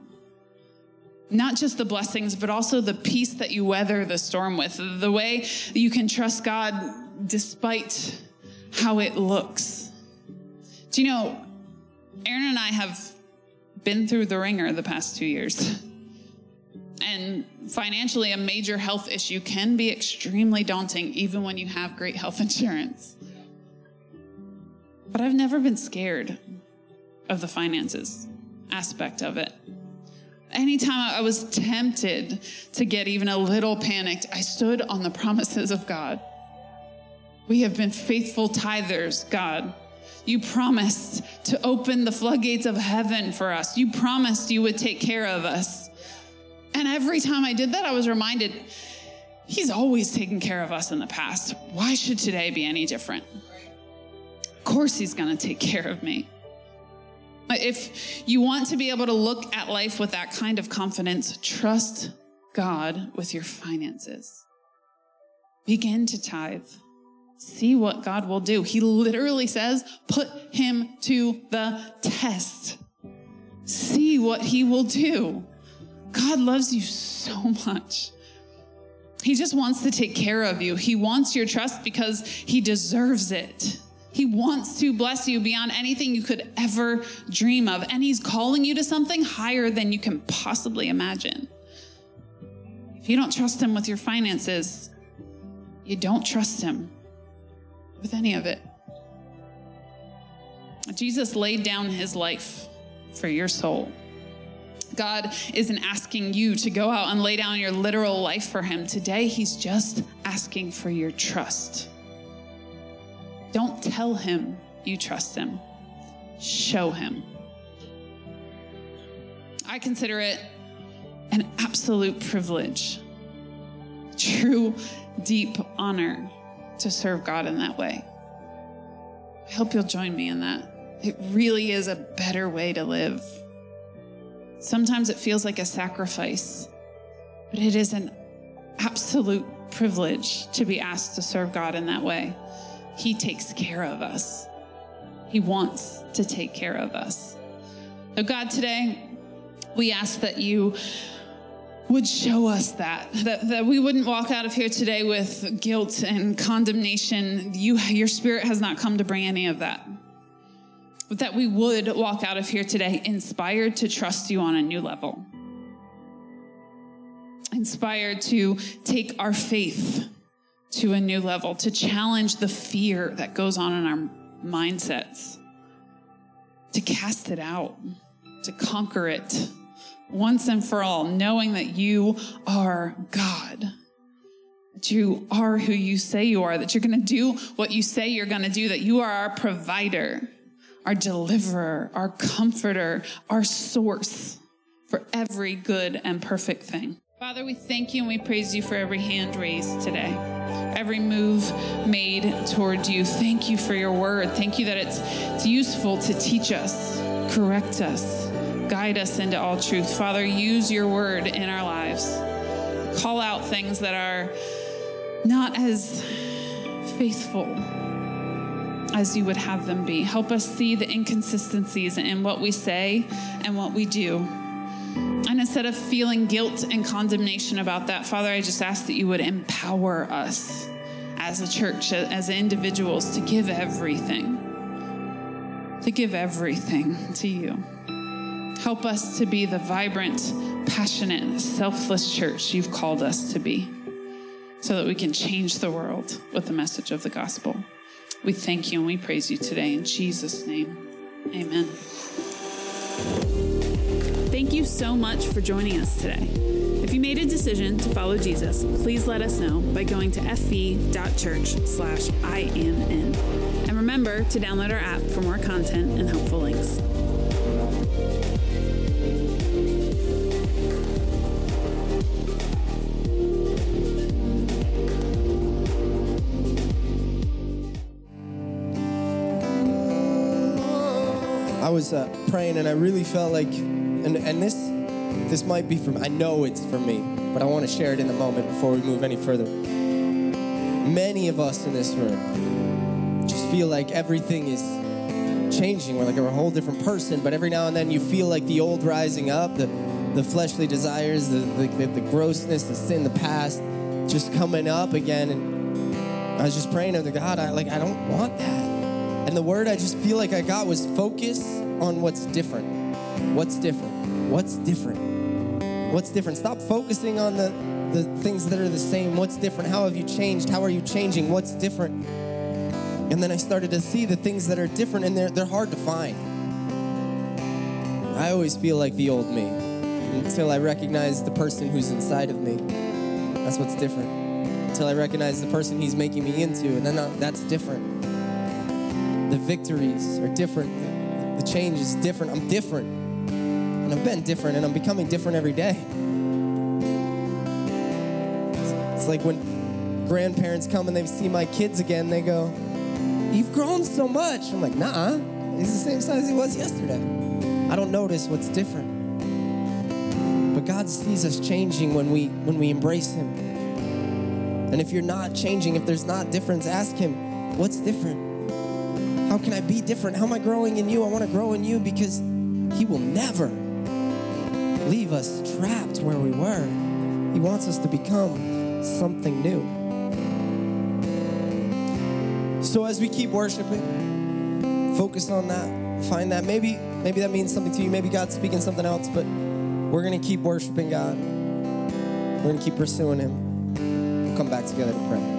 Not just the blessings, but also the peace that you weather the storm with, the way you can trust God despite how it looks. Do you know, Aaron and I have been through the wringer the past two years. And financially, a major health issue can be extremely daunting, even when you have great health insurance. But I've never been scared of the finances aspect of it. Anytime I was tempted to get even a little panicked, I stood on the promises of God. We have been faithful tithers, God. You promised to open the floodgates of heaven for us. You promised you would take care of us. And every time I did that, I was reminded He's always taken care of us in the past. Why should today be any different? Of course, He's going to take care of me. If you want to be able to look at life with that kind of confidence, trust God with your finances. Begin to tithe. See what God will do. He literally says, put him to the test. See what he will do. God loves you so much. He just wants to take care of you. He wants your trust because he deserves it. He wants to bless you beyond anything you could ever dream of. And He's calling you to something higher than you can possibly imagine. If you don't trust Him with your finances, you don't trust Him with any of it. Jesus laid down His life for your soul. God isn't asking you to go out and lay down your literal life for Him. Today, He's just asking for your trust. Don't tell him you trust him, show him. I consider it an absolute privilege, true, deep honor to serve God in that way. I hope you'll join me in that. It really is a better way to live. Sometimes it feels like a sacrifice, but it is an absolute privilege to be asked to serve God in that way. He takes care of us. He wants to take care of us. So, God, today, we ask that you would show us that, that, that we wouldn't walk out of here today with guilt and condemnation. You, your spirit has not come to bring any of that. But that we would walk out of here today inspired to trust you on a new level, inspired to take our faith to a new level, to challenge the fear that goes on in our mindsets, to cast it out, to conquer it once and for all, knowing that you are God. that you are who you say you are, that you're going to do what you say you're going to do, that you are our provider, our deliverer, our comforter, our source for every good and perfect thing. Father, we thank you and we praise you for every hand raised today, every move made toward you. Thank you for your word. Thank you that it's, it's useful to teach us, correct us, guide us into all truth. Father, use your word in our lives. Call out things that are not as faithful as you would have them be. Help us see the inconsistencies in what we say and what we do. And instead of feeling guilt and condemnation about that, Father, I just ask that you would empower us as a church, as individuals, to give everything, to give everything to you. Help us to be the vibrant, passionate, selfless church you've called us to be so that we can change the world with the message of the gospel. We thank you and we praise you today in Jesus' name. Amen. You so much for joining us today. If you made a decision to follow Jesus, please let us know by going to fv.church slash IMN. And remember to download our app for more content and helpful links. I was uh, praying and I really felt like, and, and this this might be from, I know it's for me, but I want to share it in a moment before we move any further. Many of us in this room just feel like everything is changing. We're like we're a whole different person, but every now and then you feel like the old rising up, the, the fleshly desires, the, the, the grossness, the sin, the past, just coming up again. And I was just praying to God, I like I don't want that. And the word I just feel like I got was focus on what's different. What's different? What's different? What's different? Stop focusing on the, the things that are the same. What's different? How have you changed? How are you changing? What's different? And then I started to see the things that are different and they're, they're hard to find. I always feel like the old me until I recognize the person who's inside of me. That's what's different. Until I recognize the person he's making me into, and then that's different the victories are different. The change is different. I'm different. I've been different and I'm becoming different every day. It's like when grandparents come and they see my kids again, they go, You've grown so much. I'm like, Nah, he's the same size he was yesterday. I don't notice what's different. But God sees us changing when we when we embrace him. And if you're not changing, if there's not difference, ask him, what's different? How can I be different? How am I growing in you? I want to grow in you because He will never leave us trapped where we were. He wants us to become something new. So as we keep worshiping, focus on that. Find that. Maybe maybe that means something to you. Maybe God's speaking something else, but we're going to keep worshiping God. We're going to keep pursuing Him. We'll come back together to pray.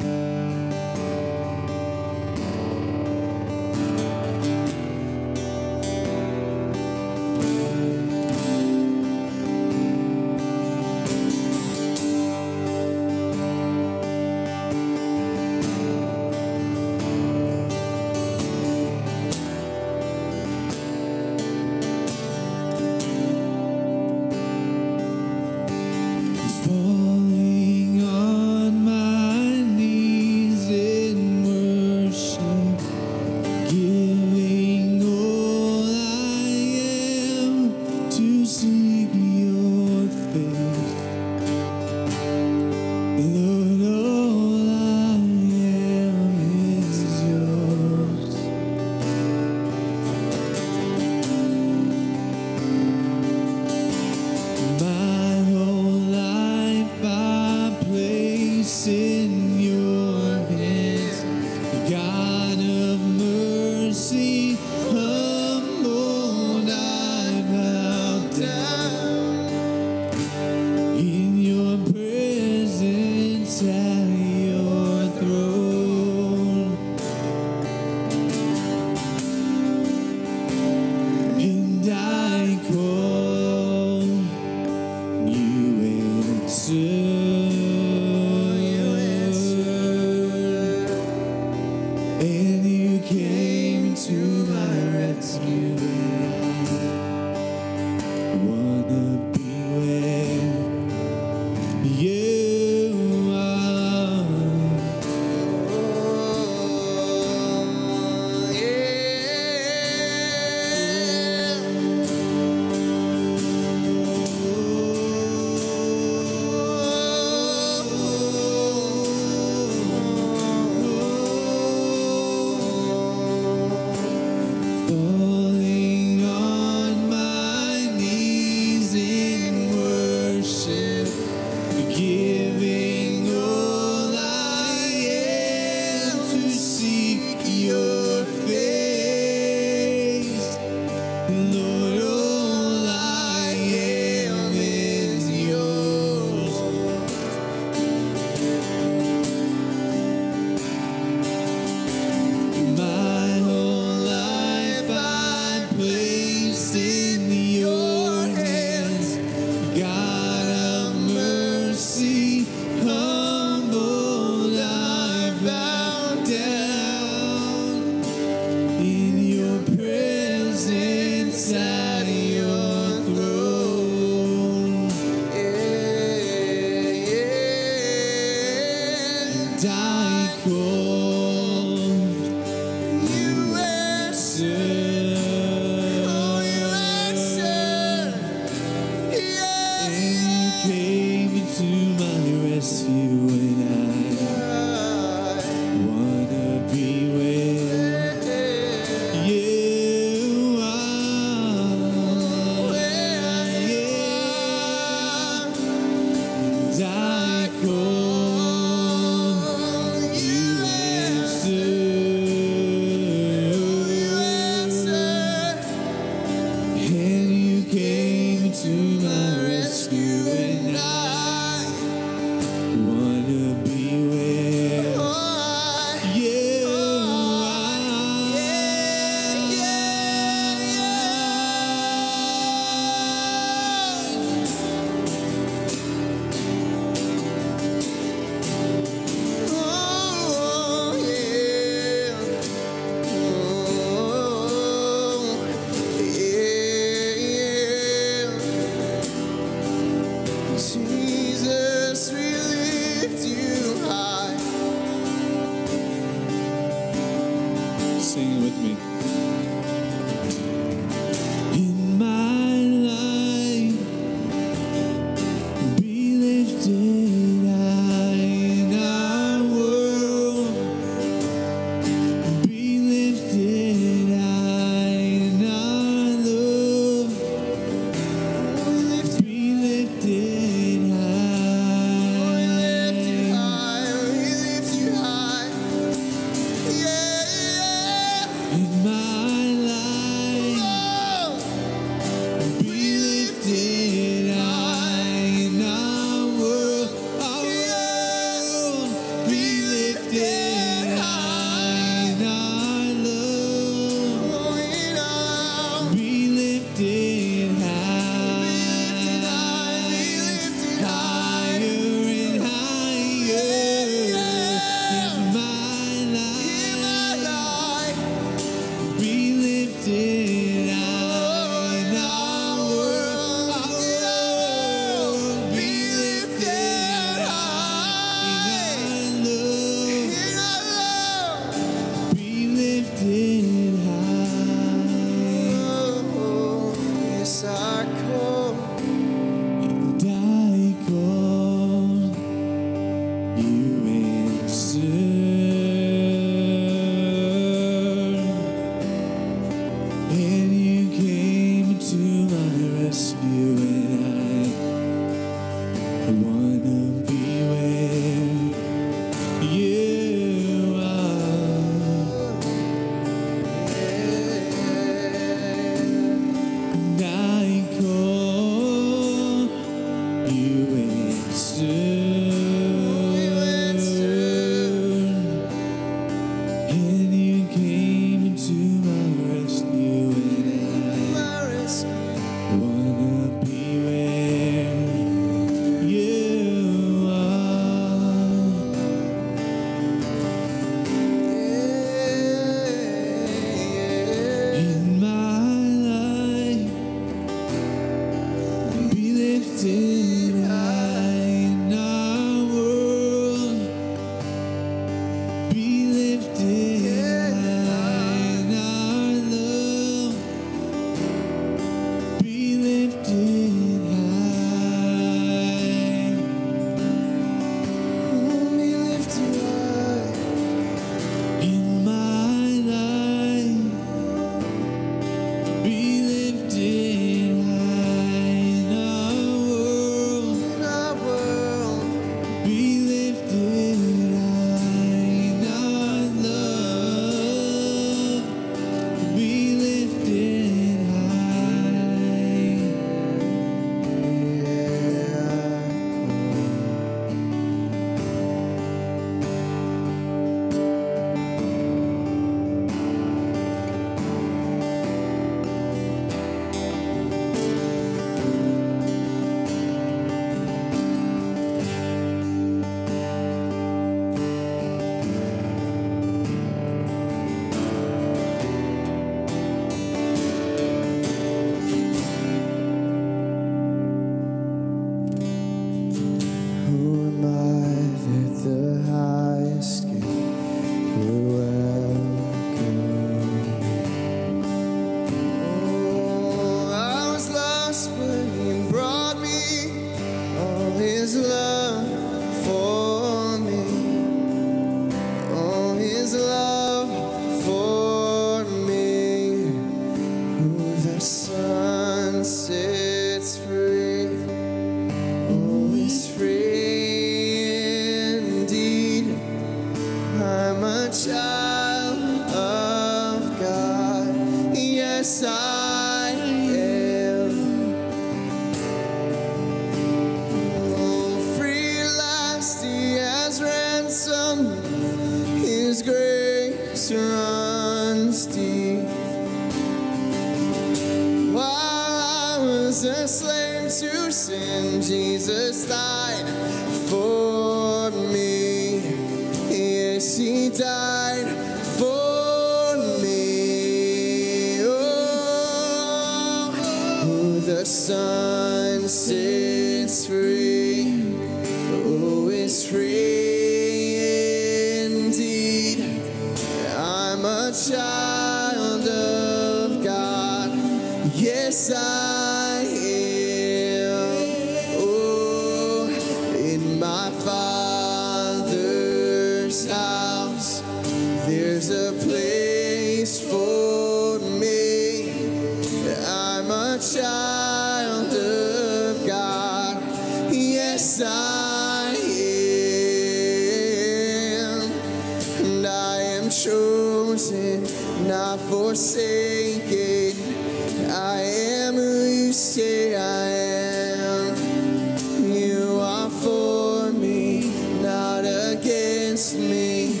Against me.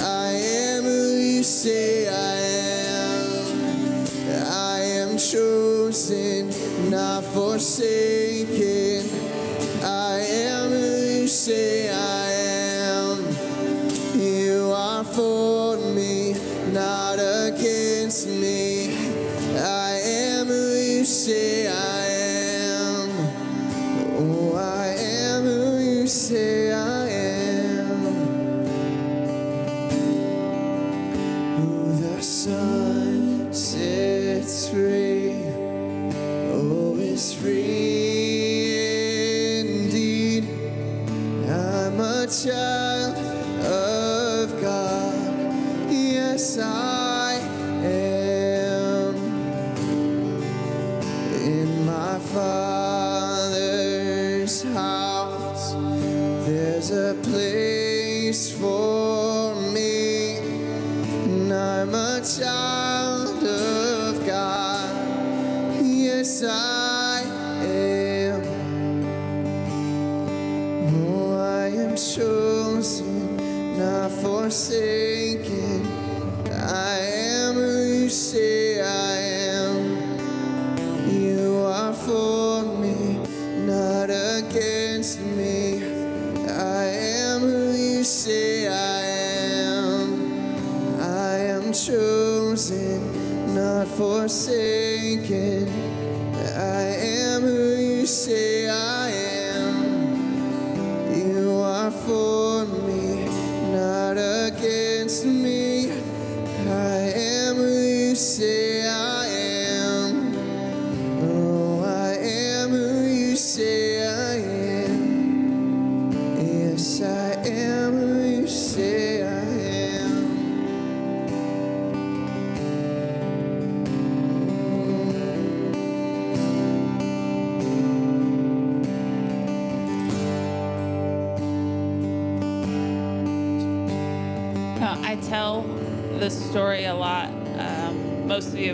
I am who you say I am. I am chosen, not forsaken. I am who you say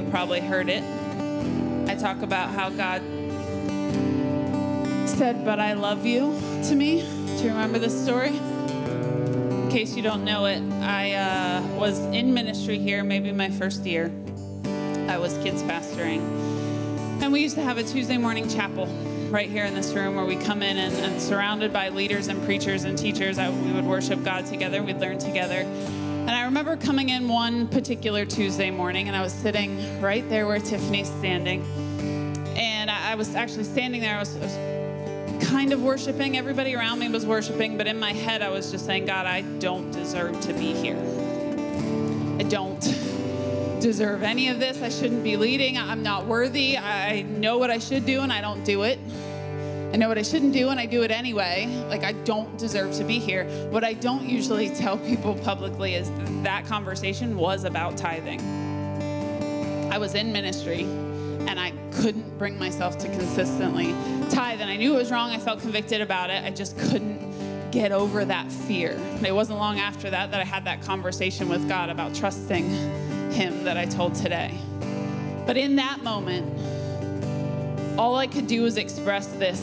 you probably heard it. I talk about how God said, But I love you to me. Do you remember this story? In case you don't know it, I uh, was in ministry here, maybe my first year. I was kids pastoring. And we used to have a Tuesday morning chapel right here in this room where we come in and, and surrounded by leaders and preachers and teachers, I, we would worship God together, we'd learn together. And I remember coming in one particular Tuesday morning and I was sitting right there where Tiffany's standing. And I, I was actually standing there, I was, I was kind of worshiping. Everybody around me was worshiping, but in my head, I was just saying, God, I don't deserve to be here. I don't deserve any of this. I shouldn't be leading. I'm not worthy. I know what I should do and I don't do it. I know what I shouldn't do and I do it anyway. Like, I don't deserve to be here. What I don't usually tell people publicly is that conversation was about tithing. I was in ministry and I couldn't bring myself to consistently tithe. And I knew it was wrong. I felt convicted about it. I just couldn't get over that fear. And it wasn't long after that that I had that conversation with God about trusting Him that I told today. But in that moment, all I could do was express this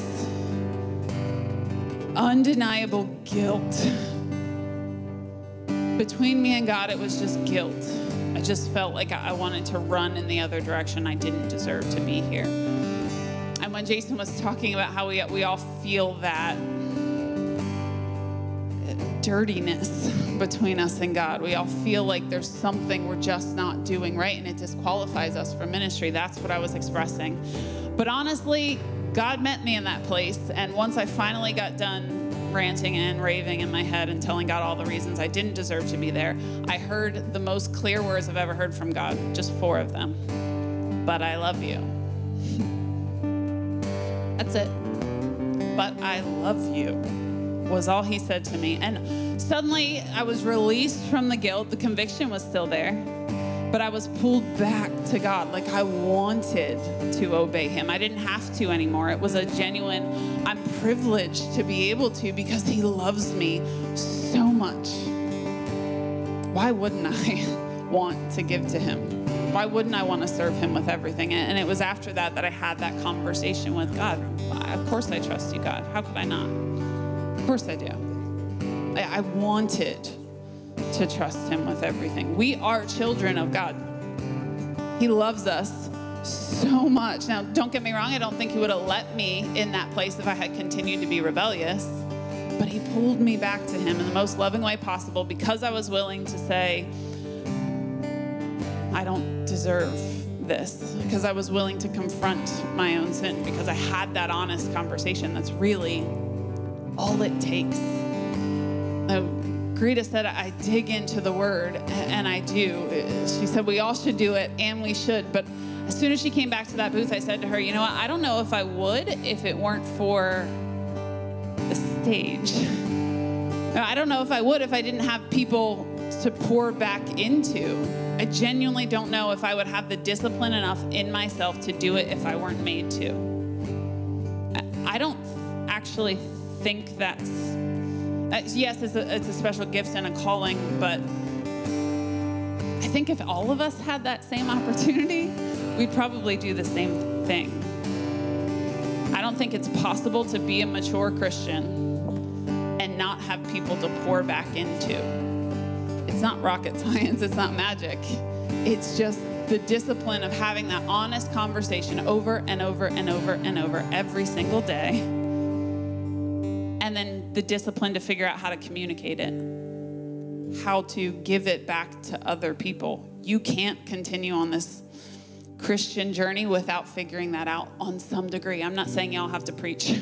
undeniable guilt. Between me and God, it was just guilt. I just felt like I wanted to run in the other direction. I didn't deserve to be here. And when Jason was talking about how we, we all feel that dirtiness between us and God. We all feel like there's something we're just not doing right and it disqualifies us from ministry. That's what I was expressing. But honestly, God met me in that place. And once I finally got done ranting and raving in my head and telling God all the reasons I didn't deserve to be there, I heard the most clear words I've ever heard from God, just four of them. But I love you. That's it. But I love you was all he said to me. And suddenly I was released from the guilt. The conviction was still there, but I was pulled back to God. Like I wanted to obey him. I didn't have to anymore. It was a genuine, I'm privileged to be able to because he loves me so much. Why wouldn't I want to give to him? Why wouldn't I want to serve him with everything? And it was after that that I had that conversation with God. Of course I trust you, God. How could I not? Of course I do. I, wanted to trust Him with everything. We are children of God. He loves us so much. Now, don't get me wrong, I don't think He would have let me in that place if I had continued to be rebellious. But He pulled me back to Him in the most loving way possible because I was willing to say, I don't deserve this because I was willing to confront my own sin because I had that honest conversation that's really all it takes. Uh, Greta said, I dig into the word, and I do. She said, we all should do it, and we should. But as soon as she came back to that booth, I said to her, you know what? I don't know if I would if it weren't for the stage. I don't know if I would if I didn't have people to pour back into. I genuinely don't know if I would have the discipline enough in myself to do it if I weren't made to. I don't actually think that's, Uh, yes, it's a, it's a special gift and a calling, but I think if all of us had that same opportunity, we'd probably do the same thing. I don't think it's possible to be a mature Christian and not have people to pour back into. It's not rocket science, it's not magic. It's just the discipline of having that honest conversation over and over and over and over every single day the discipline to figure out how to communicate it, how to give it back to other people. You can't continue on this Christian journey without figuring that out on some degree. I'm not saying y'all have to preach.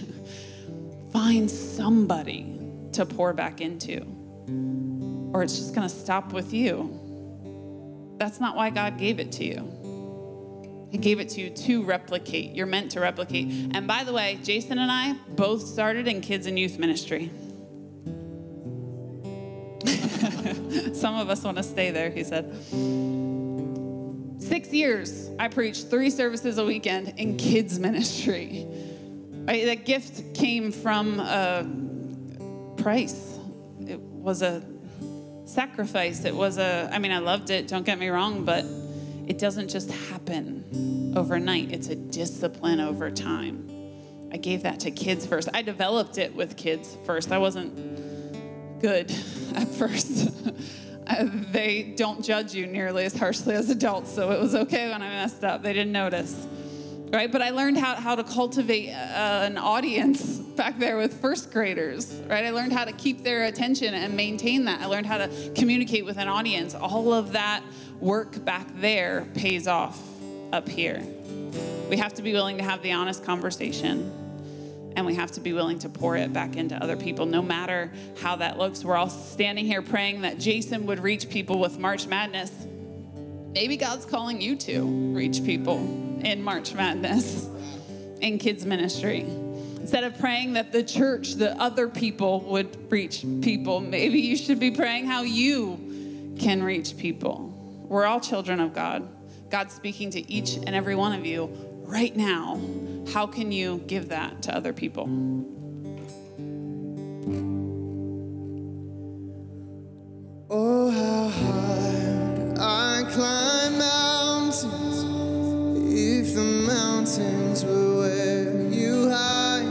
Find somebody to pour back into, or it's just going to stop with you. That's not why God gave it to you. He gave it to you to replicate. You're meant to replicate. And by the way, Jason and I both started in kids and youth ministry. Some of us want to stay there, he said. Six years, I preached three services a weekend in kids ministry. Right? That gift came from a price. It was a sacrifice. It was a, I mean, I loved it, don't get me wrong, but it doesn't just happen overnight, it's a discipline over time. I gave that to kids first. I developed it with kids first. I wasn't good at first. they don't judge you nearly as harshly as adults, so it was okay when I messed up. They didn't notice. Right? But I learned how, how to cultivate uh, an audience back there with first graders, right? I learned how to keep their attention and maintain that. I learned how to communicate with an audience. All of that work back there pays off up here. We have to be willing to have the honest conversation and we have to be willing to pour it back into other people, no matter how that looks. We're all standing here praying that Jason would reach people with March Madness. Maybe God's calling you to reach people in March Madness in kids' ministry. Instead of praying that the church, the other people would reach people, maybe you should be praying how you can reach people. We're all children of God. God's speaking to each and every one of you right now. How can you give that to other people? Oh, how I climb mountains. If the mountains were where you hide,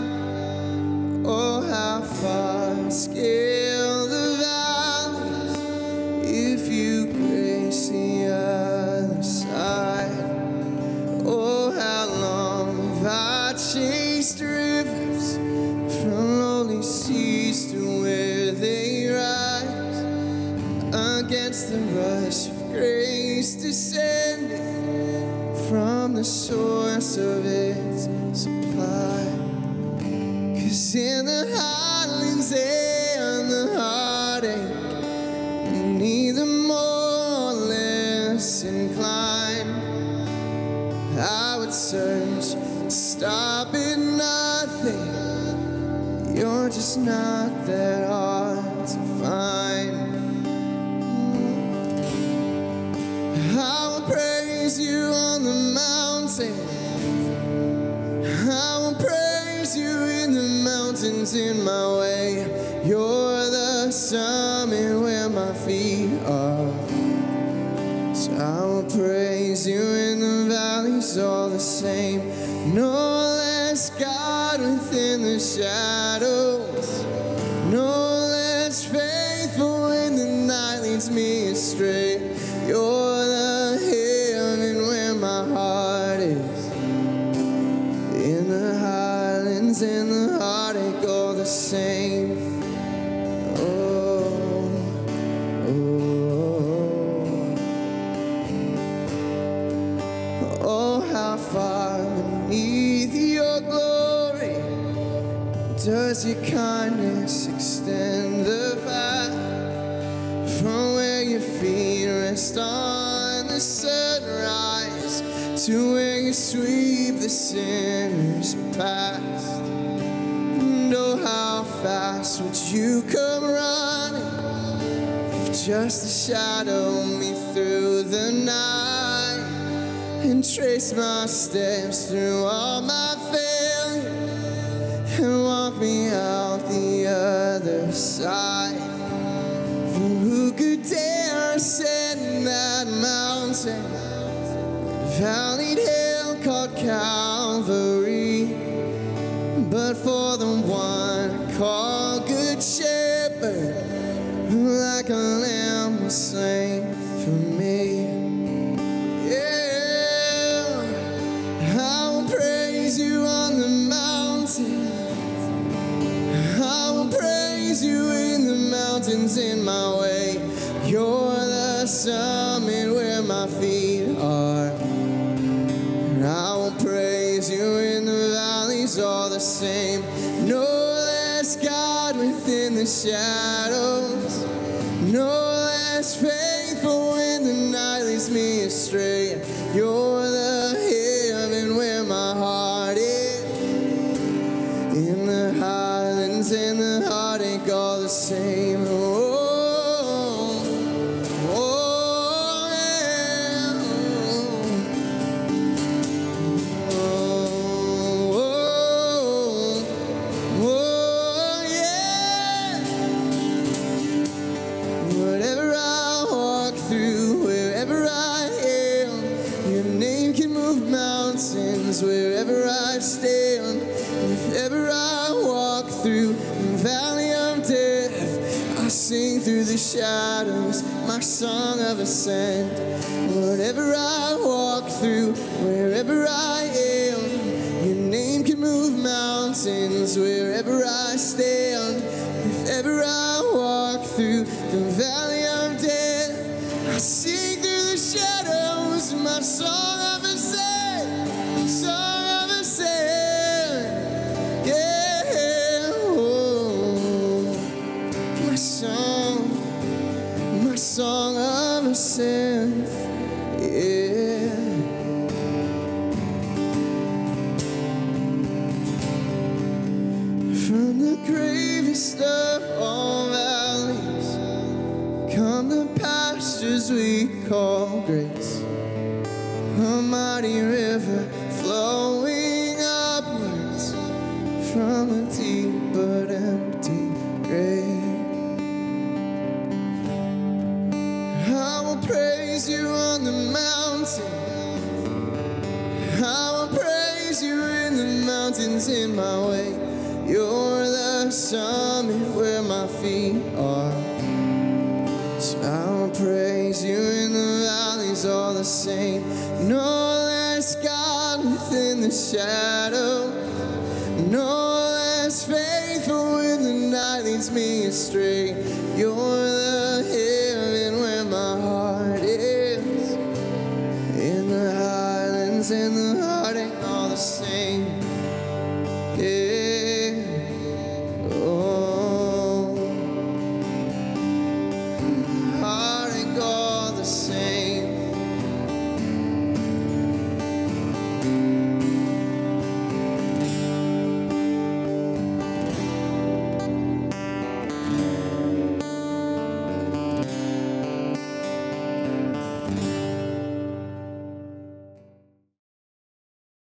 oh, how far scale Descending from the source of its supply. Cause in the highlands and the heartache, we neither more or less inclined. I would search, stop at nothing. You're just not that. In my way. You're the summit where my feet are. So I will praise you in the valleys all the same. No less God within the shadows. No less faithful when the night leads me astray. You're rest on the sunrise to you sweep the sinners past? And oh, how fast would you come running? if just to shadow me through the night and trace my steps through all my failure and walk me out the other side. For who could dare ascend valleyed hill called Calvary? But for the one called Good Shepherd, who like a lamb was slain for me. Yeah, I will praise you on the mountain. I will praise you in the mountains in my way. You're the summit where my feet shadows. No less faithful when the night leads me astray. You're